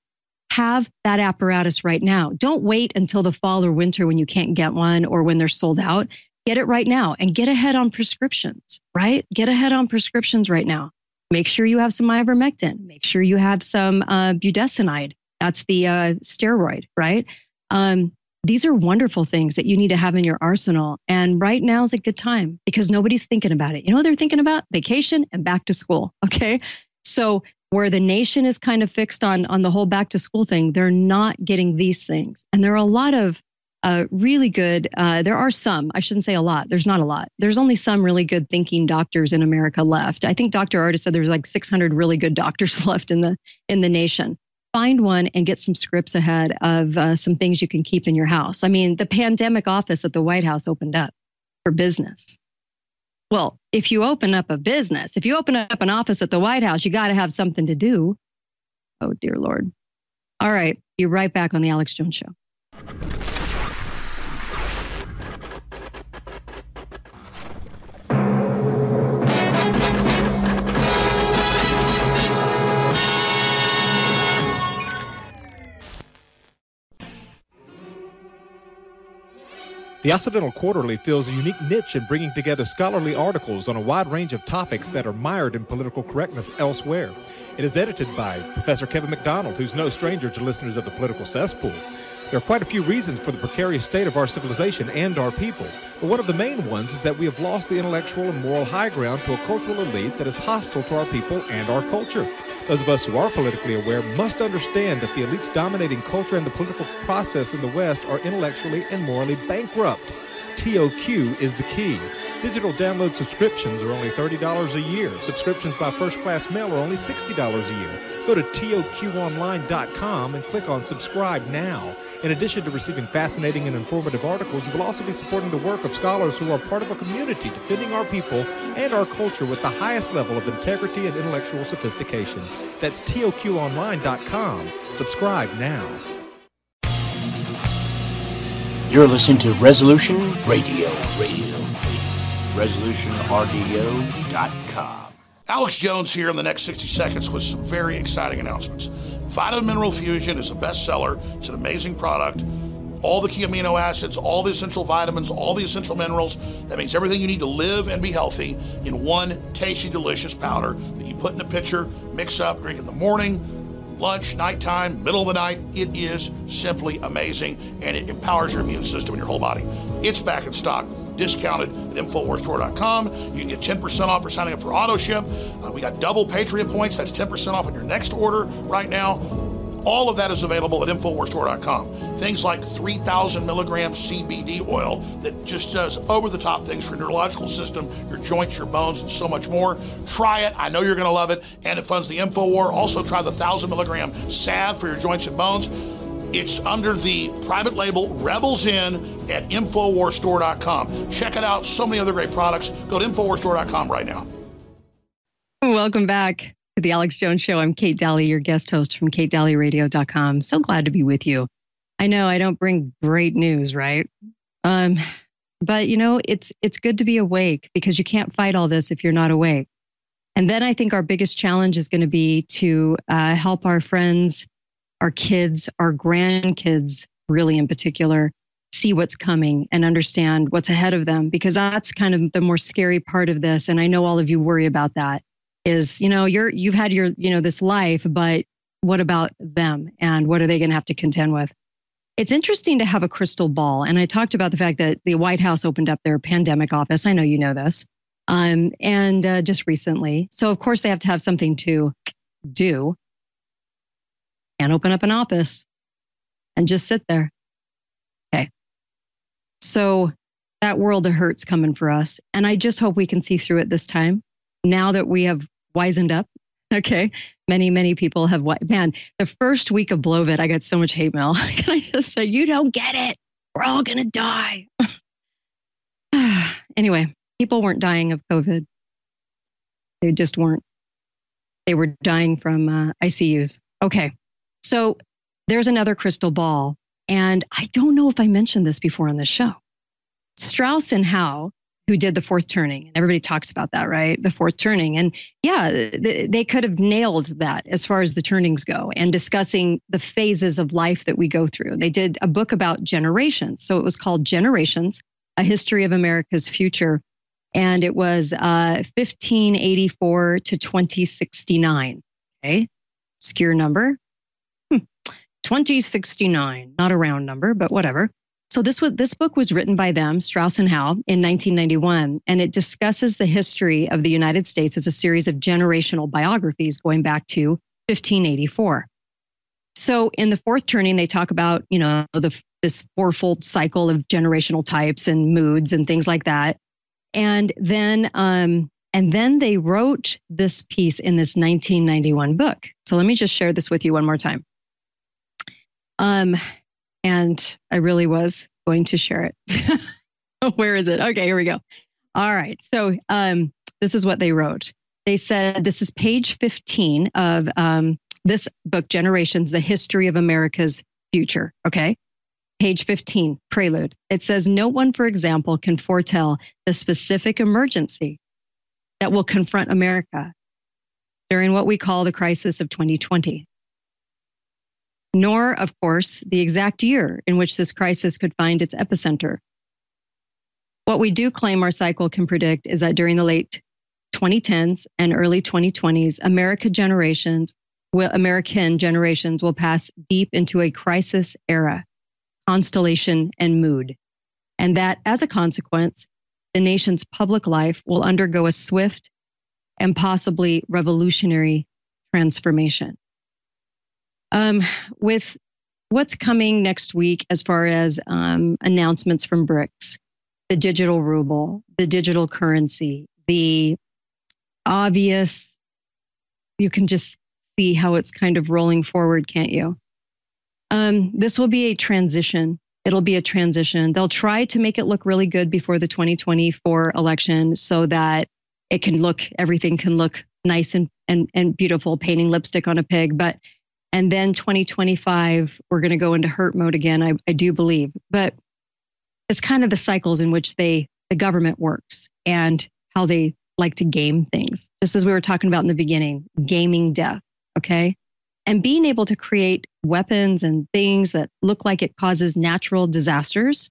have that apparatus right now. Don't wait until the fall or winter when you can't get one or when they're sold out. Get it right now and get ahead on prescriptions, right? Get ahead on prescriptions right now. Make sure you have some ivermectin. Make sure you have some uh, budesonide. That's the uh, steroid, right? Um, these are wonderful things that you need to have in your arsenal. And right now is a good time because nobody's thinking about it. You know what they're thinking about? Vacation and back to school. <laughs> Okay. So where the nation is kind of fixed on on the whole back to school thing, they're not getting these things. And there are a lot of uh, really good. Uh, there are some. I shouldn't say a lot. There's not a lot. There's only some really good thinking doctors in America left. I think Dr. Ardis said there's like 600 really good doctors <laughs> left in the in the nation. Find one and get some scripts ahead of uh, some things you can keep in your house. I mean, the pandemic office at the White House opened up for business. Well, if you open up a business, if you open up an office at the White House, you got to have something to do. Oh, dear Lord. All right. You're right back on the Alex Jones Show. The Occidental Quarterly fills a unique niche in bringing together scholarly articles on a wide range of topics that are mired in political correctness elsewhere. It is edited by Professor Kevin MacDonald, who's no stranger to listeners of the political cesspool. There are quite a few reasons for the precarious state of our civilization and our people, but one of the main ones is that we have lost the intellectual and moral high ground to a cultural elite that is hostile to our people and our culture. Those of us who are politically aware must understand that the elites dominating culture and the political process in the West are intellectually and morally bankrupt. TOQ is the key. Digital download subscriptions are only $30 a year. Subscriptions by first class mail are only $60 a year. Go to TOQOnline.com and click on subscribe now. In addition to receiving fascinating and informative articles, you will also be supporting the work of scholars who are part of a community defending our people and our culture with the highest level of integrity and intellectual sophistication. That's TOQOnline.com. Subscribe now. You're listening to Resolution Radio. Radio. ResolutionRDO.com. Alex Jones here in the next 60 seconds with some very exciting announcements. Vitamin Mineral Fusion is a bestseller. It's an amazing product. All the key amino acids, all the essential vitamins, all the essential minerals. That means everything you need to live and be healthy in one tasty, delicious powder that you put in a pitcher, mix up, drink in the morning, lunch, nighttime, middle of the night. It is simply amazing and it empowers your immune system and your whole body. It's back in stock. discounted at InfoWarsStore.com. You can get 10% off for signing up for auto ship. Uh, we got double Patriot points. That's 10% off on your next order right now. All of that is available at InfoWarsStore.com. Things like 3,000 milligrams CBD oil that just does over the top things for your neurological system, your joints, your bones, and so much more. Try it. I know you're going to love it. And it funds the InfoWar. Also, try the 1,000 milligram salve for your joints and bones. It's under the private label Rebels In at InfoWarsStore.com. Check it out. So many other great products. Go to InfoWarsStore.com right now. Welcome back the Alex Jones Show. I'm Kate Dalley, your guest host from KateDalleyRadio.com. So glad to be with you. I know I don't bring great news, right? Um, but you know, it's it's good to be awake because you can't fight all this if you're not awake. And then I think our biggest challenge is going to be to uh, help our friends our kids, our grandkids, really in particular, see what's coming and understand what's ahead of them because that's kind of the more scary part of this and i know all of you worry about that is you know you're you've had your you know this life but what about them and what are they going to have to contend with it's interesting to have a crystal ball and i talked about the fact that the white house opened up their pandemic office i know you know this um, and uh, just recently so of course they have to have something to do can't open up an office and just sit there. Okay. So that world of hurt's coming for us. And I just hope we can see through it this time. Now that we have wizened up. <laughs> Okay. Many, many people have, man, the first week of Blovid, I got so much hate mail. <laughs> Can I just say, you don't get it? We're all to die. <sighs> anyway, people weren't dying of COVID. They just weren't. They were dying from uh, ICUs. Okay. So there's another crystal ball. And I don't know if I mentioned this before on the show. Strauss and Howe, who did the fourth turning, and everybody talks about that, right? The fourth turning. And yeah, they could have nailed that as far as the turnings go and discussing the phases of life that we go through. They did a book about generations. So it was called Generations A History of America's Future. And it was uh, 1584 to 2069. Okay. Obscure number. 2069, not a round number, but whatever. So this was this book was written by them, Strauss and Howe, in 1991, and it discusses the history of the United States as a series of generational biographies going back to 1584. So in the fourth turning, they talk about you know the this fourfold cycle of generational types and moods and things like that, and then um, and then they wrote this piece in this 1991 book. So let me just share this with you one more time. Um, and I really was going to share it. <laughs> Where is it? Okay, here we go. All right. So um, this is what they wrote. They said this is page 15 of um, this book, Generations The History of America's Future. Okay. Page 15, prelude. It says, No one, for example, can foretell the specific emergency that will confront America during what we call the crisis of 2020 nor, of course, the exact year in which this crisis could find its epicenter. What we do claim our cycle can predict is that during the late 2010s and early 2020s, America generations will, American generations will pass deep into a crisis era, constellation, and mood. And that as a consequence, the nation's public life will undergo a swift and possibly revolutionary transformation. Um, with what's coming next week as far as um, announcements from BRICS, the digital ruble, the digital currency, the obvious, you can just see how it's kind of rolling forward, can't you? Um, this will be a transition. It'll be a transition. They'll try to make it look really good before the 2024 election so that it can look, everything can look nice and, and, and beautiful, painting lipstick on a pig. But and then 2025, we're going to go into hurt mode again, I, I do believe. But it's kind of the cycles in which they, the government works and how they like to game things. Just as we were talking about in the beginning, gaming death. Okay. And being able to create weapons and things that look like it causes natural disasters,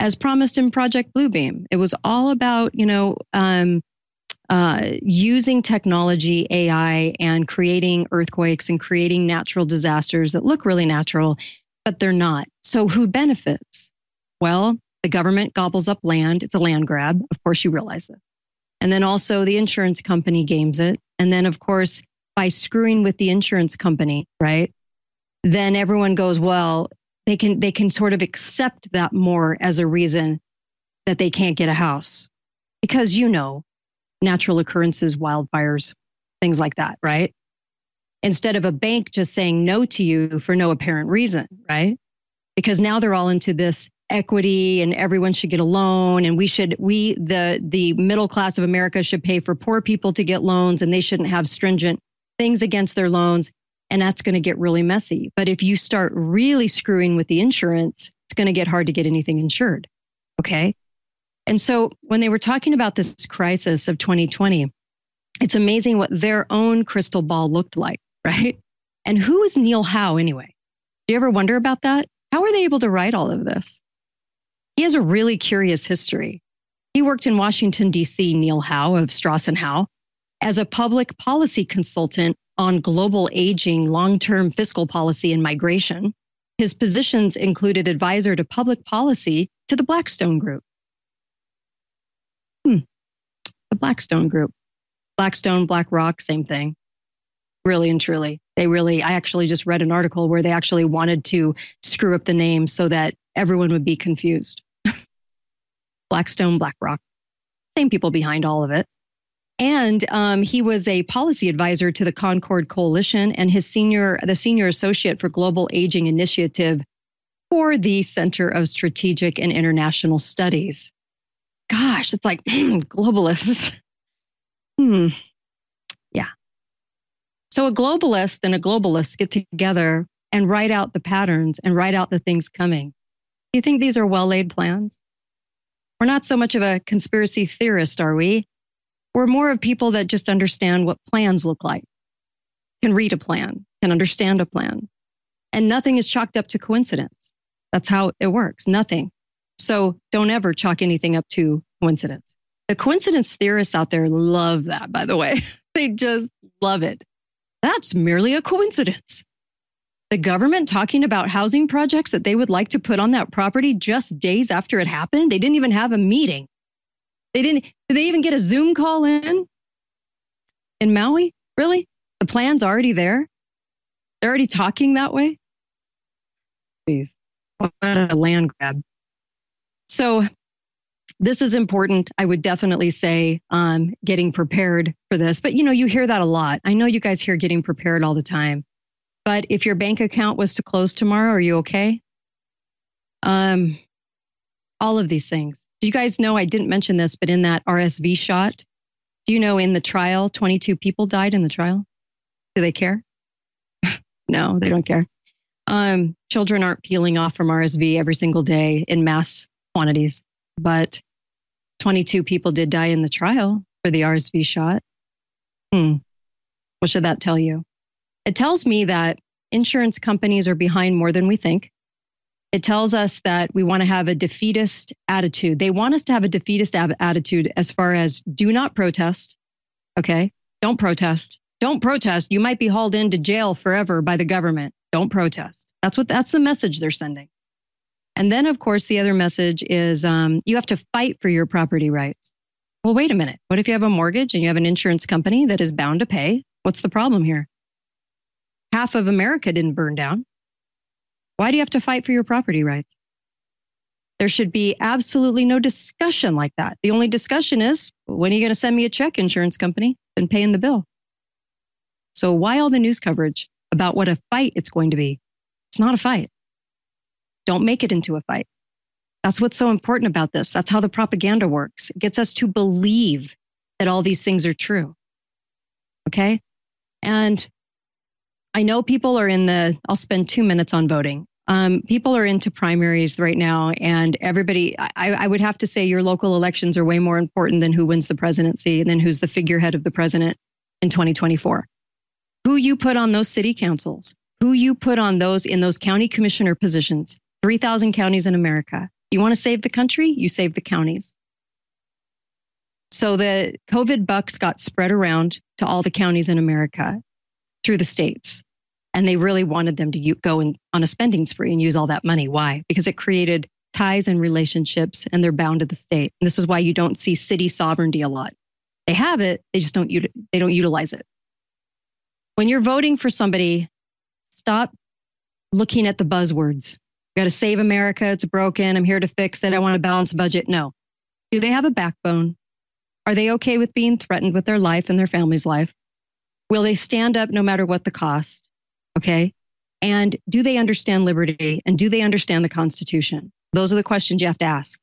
as promised in Project Bluebeam. It was all about, you know, um, uh, using technology, AI, and creating earthquakes and creating natural disasters that look really natural, but they're not. So, who benefits? Well, The government gobbles up land. It's a land grab. Of course, you realize this. And then also the insurance company games it. And then, of course, by screwing with the insurance company, right? Then everyone goes, well, they can they can sort of accept that more as a reason that they can't get a house because you know natural occurrences, wildfires, things like that, right? Instead of a bank just saying no to you for no apparent reason, right? Because now they're all into this equity and everyone should get a loan and we should we the the middle class of America should pay for poor people to get loans and they shouldn't have stringent things against their loans and that's going to get really messy. But if you start really screwing with the insurance, it's going to get hard to get anything insured. Okay? And so when they were talking about this crisis of 2020, it's amazing what their own crystal ball looked like, <laughs> right? And who is Neil Howe anyway? Do you ever wonder about that? How are they able to write all of this? He has a really curious history. He worked in Washington, D.C., Neil Howe of Strauss and Howe, as a public policy consultant on global aging, long term fiscal policy, and migration. His positions included advisor to public policy to the Blackstone Group. The Blackstone Group. Blackstone, BlackRock, same thing. Really and truly. They really, I actually just read an article where they actually wanted to screw up the name so that everyone would be confused. <laughs> Blackstone, BlackRock. Same people behind all of it. And um, he was a policy advisor to the Concord Coalition and his senior, the senior associate for Global Aging Initiative for the Center of Strategic and International Studies. Gosh, it's like globalists. <laughs> Hmm. Yeah. So a globalist and a globalist get together and write out the patterns and write out the things coming. Do you think these are well laid plans? We're not so much of a conspiracy theorist, are we? We're more of people that just understand what plans look like, can read a plan, can understand a plan. And nothing is chalked up to coincidence. That's how it works. Nothing. So don't ever chalk anything up to coincidence. The coincidence theorists out there love that, by the way. <laughs> they just love it. That's merely a coincidence. The government talking about housing projects that they would like to put on that property just days after it happened. They didn't even have a meeting. They didn't, did they even get a Zoom call in? In Maui? Really? The plan's already there? They're already talking that way? Please. What a land grab. So this is important. I would definitely say um, getting prepared for this. But you know, you hear that a lot. I know you guys hear getting prepared all the time. But if your bank account was to close tomorrow, are you okay? Um, all of these things. Do you guys know? I didn't mention this, but in that RSV shot, do you know in the trial, 22 people died in the trial? Do they care? <laughs> no, they don't care. Um, children aren't peeling off from RSV every single day in mass quantities, but 22 people did die in the trial for the RSV shot. Hmm. What should that tell you? It tells me that insurance companies are behind more than we think. It tells us that we want to have a defeatist attitude. They want us to have a defeatist attitude as far as do not protest. Okay. Don't protest. Don't protest. You might be hauled into jail forever by the government. Don't protest. That's what that's the message they're sending. And then, of course, the other message is um, you have to fight for your property rights. Well, wait a minute. What if you have a mortgage and you have an insurance company that is bound to pay? What's the problem here? Half of America didn't burn down. Why do you have to fight for your property rights? There should be absolutely no discussion like that. The only discussion is when are you going to send me a check, insurance company, and paying the bill? So, why all the news coverage about what a fight it's going to be? It's not a fight. Don't make it into a fight. That's what's so important about this. That's how the propaganda works. It gets us to believe that all these things are true. Okay? And I know people are in the, I'll spend two minutes on voting. Um, people are into primaries right now, and everybody, I, I would have to say your local elections are way more important than who wins the presidency and then who's the figurehead of the president in 2024. Who you put on those city councils, who you put on those in those county commissioner positions, 3,000 counties in America. You want to save the country? You save the counties. So the COVID bucks got spread around to all the counties in America through the states. And they really wanted them to go in, on a spending spree and use all that money. Why? Because it created ties and relationships, and they're bound to the state. And this is why you don't see city sovereignty a lot. They have it, they just don't they don't utilize it. When you're voting for somebody, stop looking at the buzzwords. Got to save America. It's broken. I'm here to fix it. I want to balance budget. No. Do they have a backbone? Are they okay with being threatened with their life and their family's life? Will they stand up no matter what the cost? Okay. And do they understand liberty and do they understand the Constitution? Those are the questions you have to ask.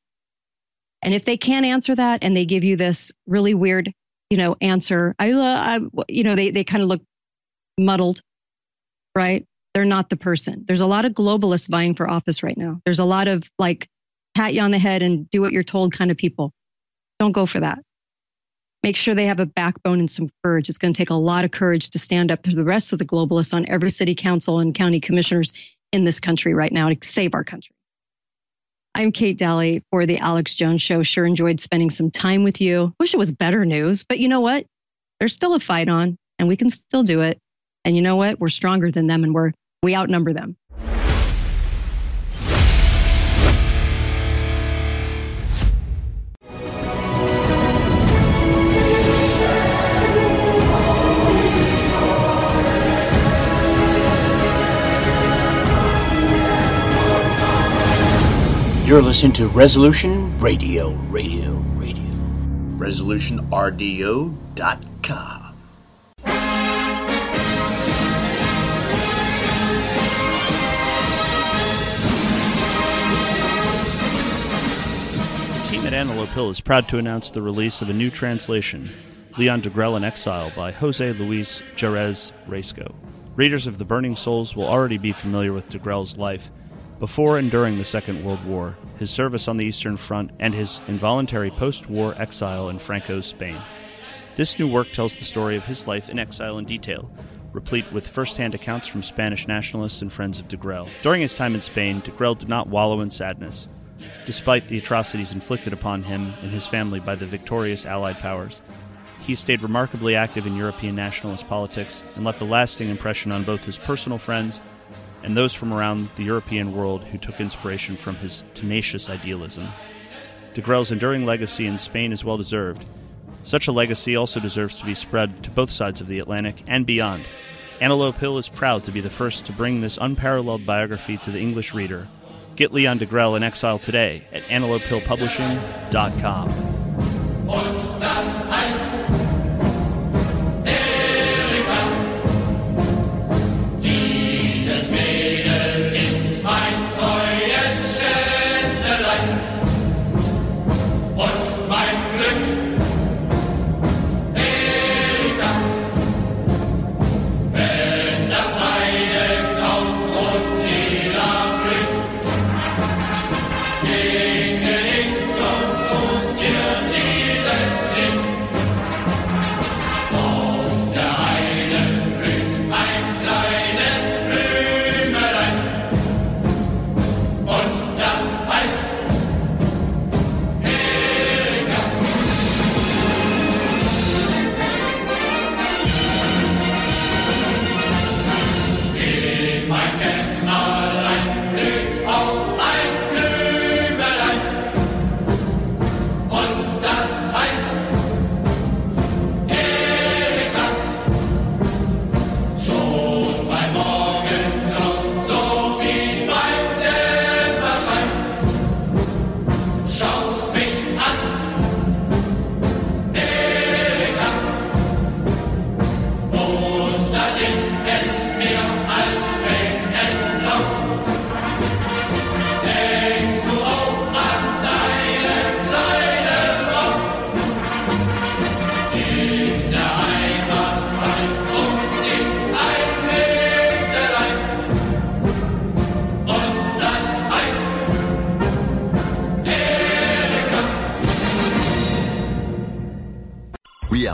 And if they can't answer that and they give you this really weird, you know, answer, I, uh, I you know, they, they kind of look muddled, right? They're not the person. There's a lot of globalists vying for office right now. There's a lot of like pat you on the head and do what you're told kind of people. Don't go for that make sure they have a backbone and some courage. It's going to take a lot of courage to stand up to the rest of the globalists on every city council and county commissioners in this country right now to save our country. I'm Kate Dalley for the Alex Jones Show. Sure enjoyed spending some time with you. Wish it was better news, but you know what? There's still a fight on, and we can still do it. And you know what? We're stronger than them, and we're we outnumber them. You're listening to Resolution Radio, Radio, Radio. ResolutionRDO.com. at Antelope Hill is proud to announce the release of a new translation, Leon Degrelle in Exile by Jose Luis Jerez Riesco. Readers of The Burning Souls will already be familiar with Degrelle's life before and during the Second World War, his service on the Eastern Front, and his involuntary post war exile in Franco's Spain. This new work tells the story of his life in exile in detail, replete with first hand accounts from Spanish nationalists and friends of Degrelle. During his time in Spain, Degrelle did not wallow in sadness, despite the atrocities inflicted upon him and his family by the victorious Allied powers. He stayed remarkably active in European nationalist politics and left a lasting impression on both his personal friends and those from around the European world who took inspiration from his tenacious idealism. De Degrelle's enduring legacy in Spain is well deserved. Such a legacy also deserves to be spread to both sides of the Atlantic and beyond. Antelope Hill is proud to be the first to bring this unparalleled biography to the English reader. Get Leon Degrelle in exile today at antelopehillpublishing.com.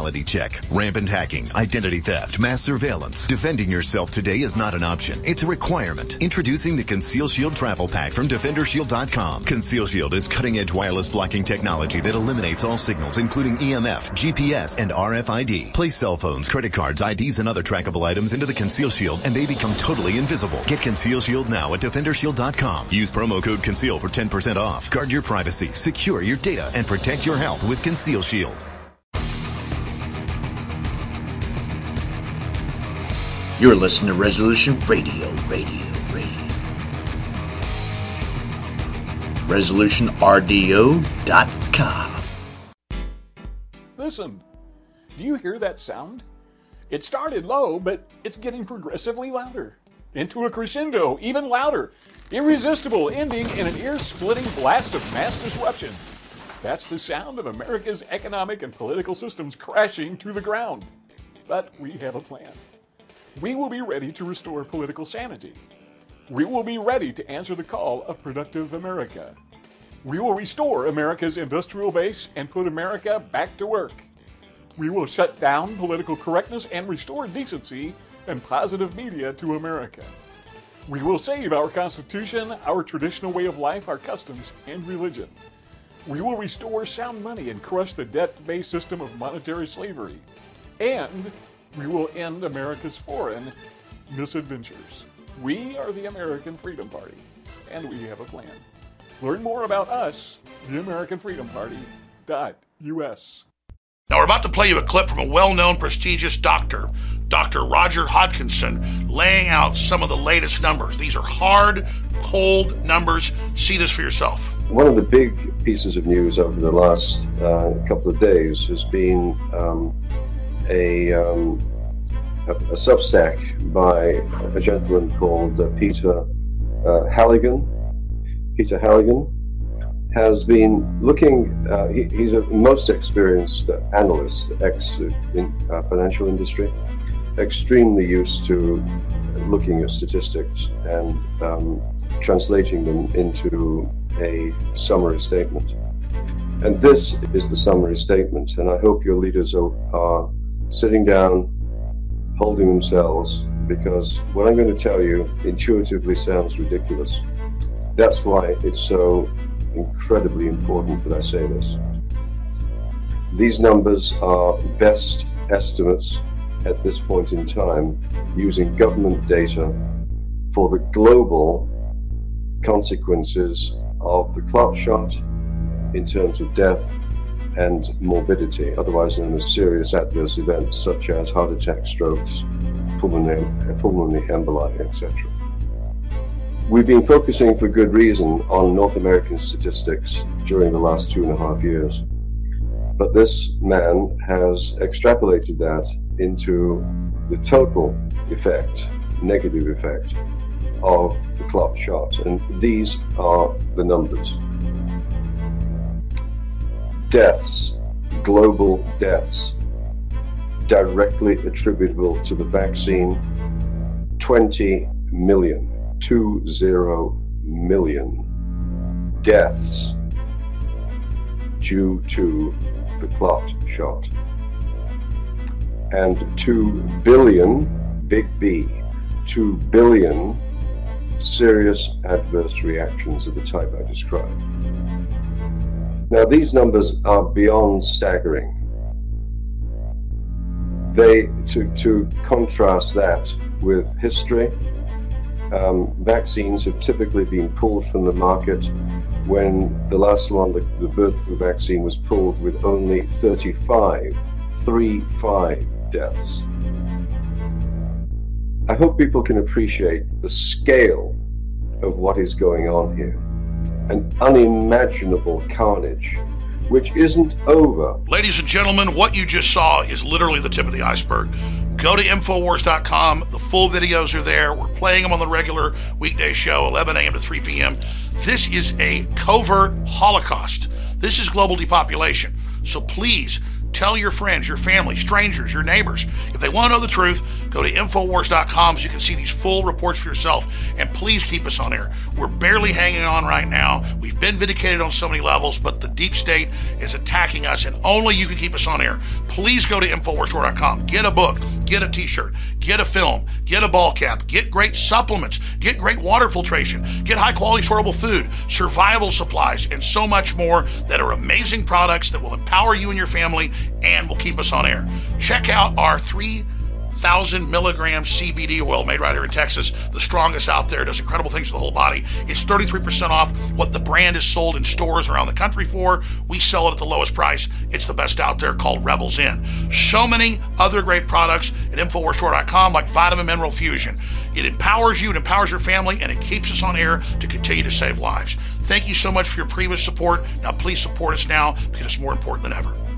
reality check. Rampant hacking, identity theft, mass surveillance. Defending yourself today is not an option. It's a requirement. Introducing the Conceal Shield Travel Pack from DefenderShield.com. Conceal Shield is cutting edge wireless blocking technology that eliminates all signals, including EMF, GPS, and RFID. Place cell phones, credit cards, IDs, and other trackable items into the Conceal Shield and they become totally invisible. Get Conceal Shield now at DefenderShield.com. Use promo code CONCEAL for 10% off. Guard your privacy, secure your data, and protect your health with Conceal Shield. You're listening to Resolution Radio, Radio, Radio. ResolutionRDO.com. Listen, do you hear that sound? It started low, but it's getting progressively louder. Into a crescendo, even louder. Irresistible, ending in an ear splitting blast of mass disruption. That's the sound of America's economic and political systems crashing to the ground. But we have a plan. We will be ready to restore political sanity. We will be ready to answer the call of productive America. We will restore America's industrial base and put America back to work. We will shut down political correctness and restore decency and positive media to America. We will save our Constitution, our traditional way of life, our customs, and religion. We will restore sound money and crush the debt based system of monetary slavery. And we will end America's foreign misadventures. We are the American Freedom Party, and we have a plan. Learn more about us, the American Freedom Party.us. Now, we're about to play you a clip from a well known, prestigious doctor, Dr. Roger Hodkinson, laying out some of the latest numbers. These are hard, cold numbers. See this for yourself. One of the big pieces of news over the last uh, couple of days has been um, a, um, a, a, Substack by a gentleman called uh, Peter uh, Halligan. Peter Halligan has been looking, uh, he, he's a most experienced analyst, ex in uh, financial industry, extremely used to looking at statistics and um, translating them into a summary statement. And this is the summary statement, and I hope your leaders are, are sitting down, holding themselves, because what I'm going to tell you intuitively sounds ridiculous. That's why it's so incredibly important that I say this. These numbers are best estimates at this point in time using government data for the global consequences of the clot shot in terms of death and morbidity, otherwise known as serious adverse events such as heart attack, strokes, pulmonary, uh, pulmonary emboli, etc. We've been focusing for good reason on North American statistics during the last two and a half years. But this man has extrapolated that into the total effect, negative effect, of the clot shot. And these are the numbers. Deaths, global deaths, directly attributable to the vaccine, 20 million two zero million deaths due to the clot shot, and 2 billion, big B, 2 billion serious adverse reactions of the type I described. Now, these numbers are beyond staggering. They, to, to contrast that with history, um, vaccines have typically been pulled from the market when the last one, the, the bird flu vaccine, was pulled with only 35, 35 deaths. I hope people can appreciate the scale of what is going on here. An unimaginable carnage which isn't over. Ladies and gentlemen, what you just saw is literally the tip of the iceberg. Go to Infowars.com. The full videos are there. We're playing them on the regular weekday show, 11 a.m. to 3 p.m. This is a covert holocaust. This is global depopulation. So please Tell your friends, your family, strangers, your neighbors. If they want to know the truth, go to Infowars.com so you can see these full reports for yourself. And please keep us on air. We're barely hanging on right now. We've been vindicated on so many levels, but the deep state is attacking us, and only you can keep us on air. Please go to InfoWarsStore.com. Get a book, get a t shirt, get a film, get a ball cap, get great supplements, get great water filtration, get high quality storable food, survival supplies, and so much more that are amazing products that will empower you and your family and will keep us on air. Check out our three thousand milligram CBD oil made right here in Texas, the strongest out there, does incredible things to the whole body. It's 33% off what the brand is sold in stores around the country for. We sell it at the lowest price. It's the best out there called Rebels In. So many other great products at InfoWarsStore.com like Vitamin Mineral Fusion. It empowers you, it empowers your family, and it keeps us on air to continue to save lives. Thank you so much for your previous support. Now, please support us now because it's more important than ever.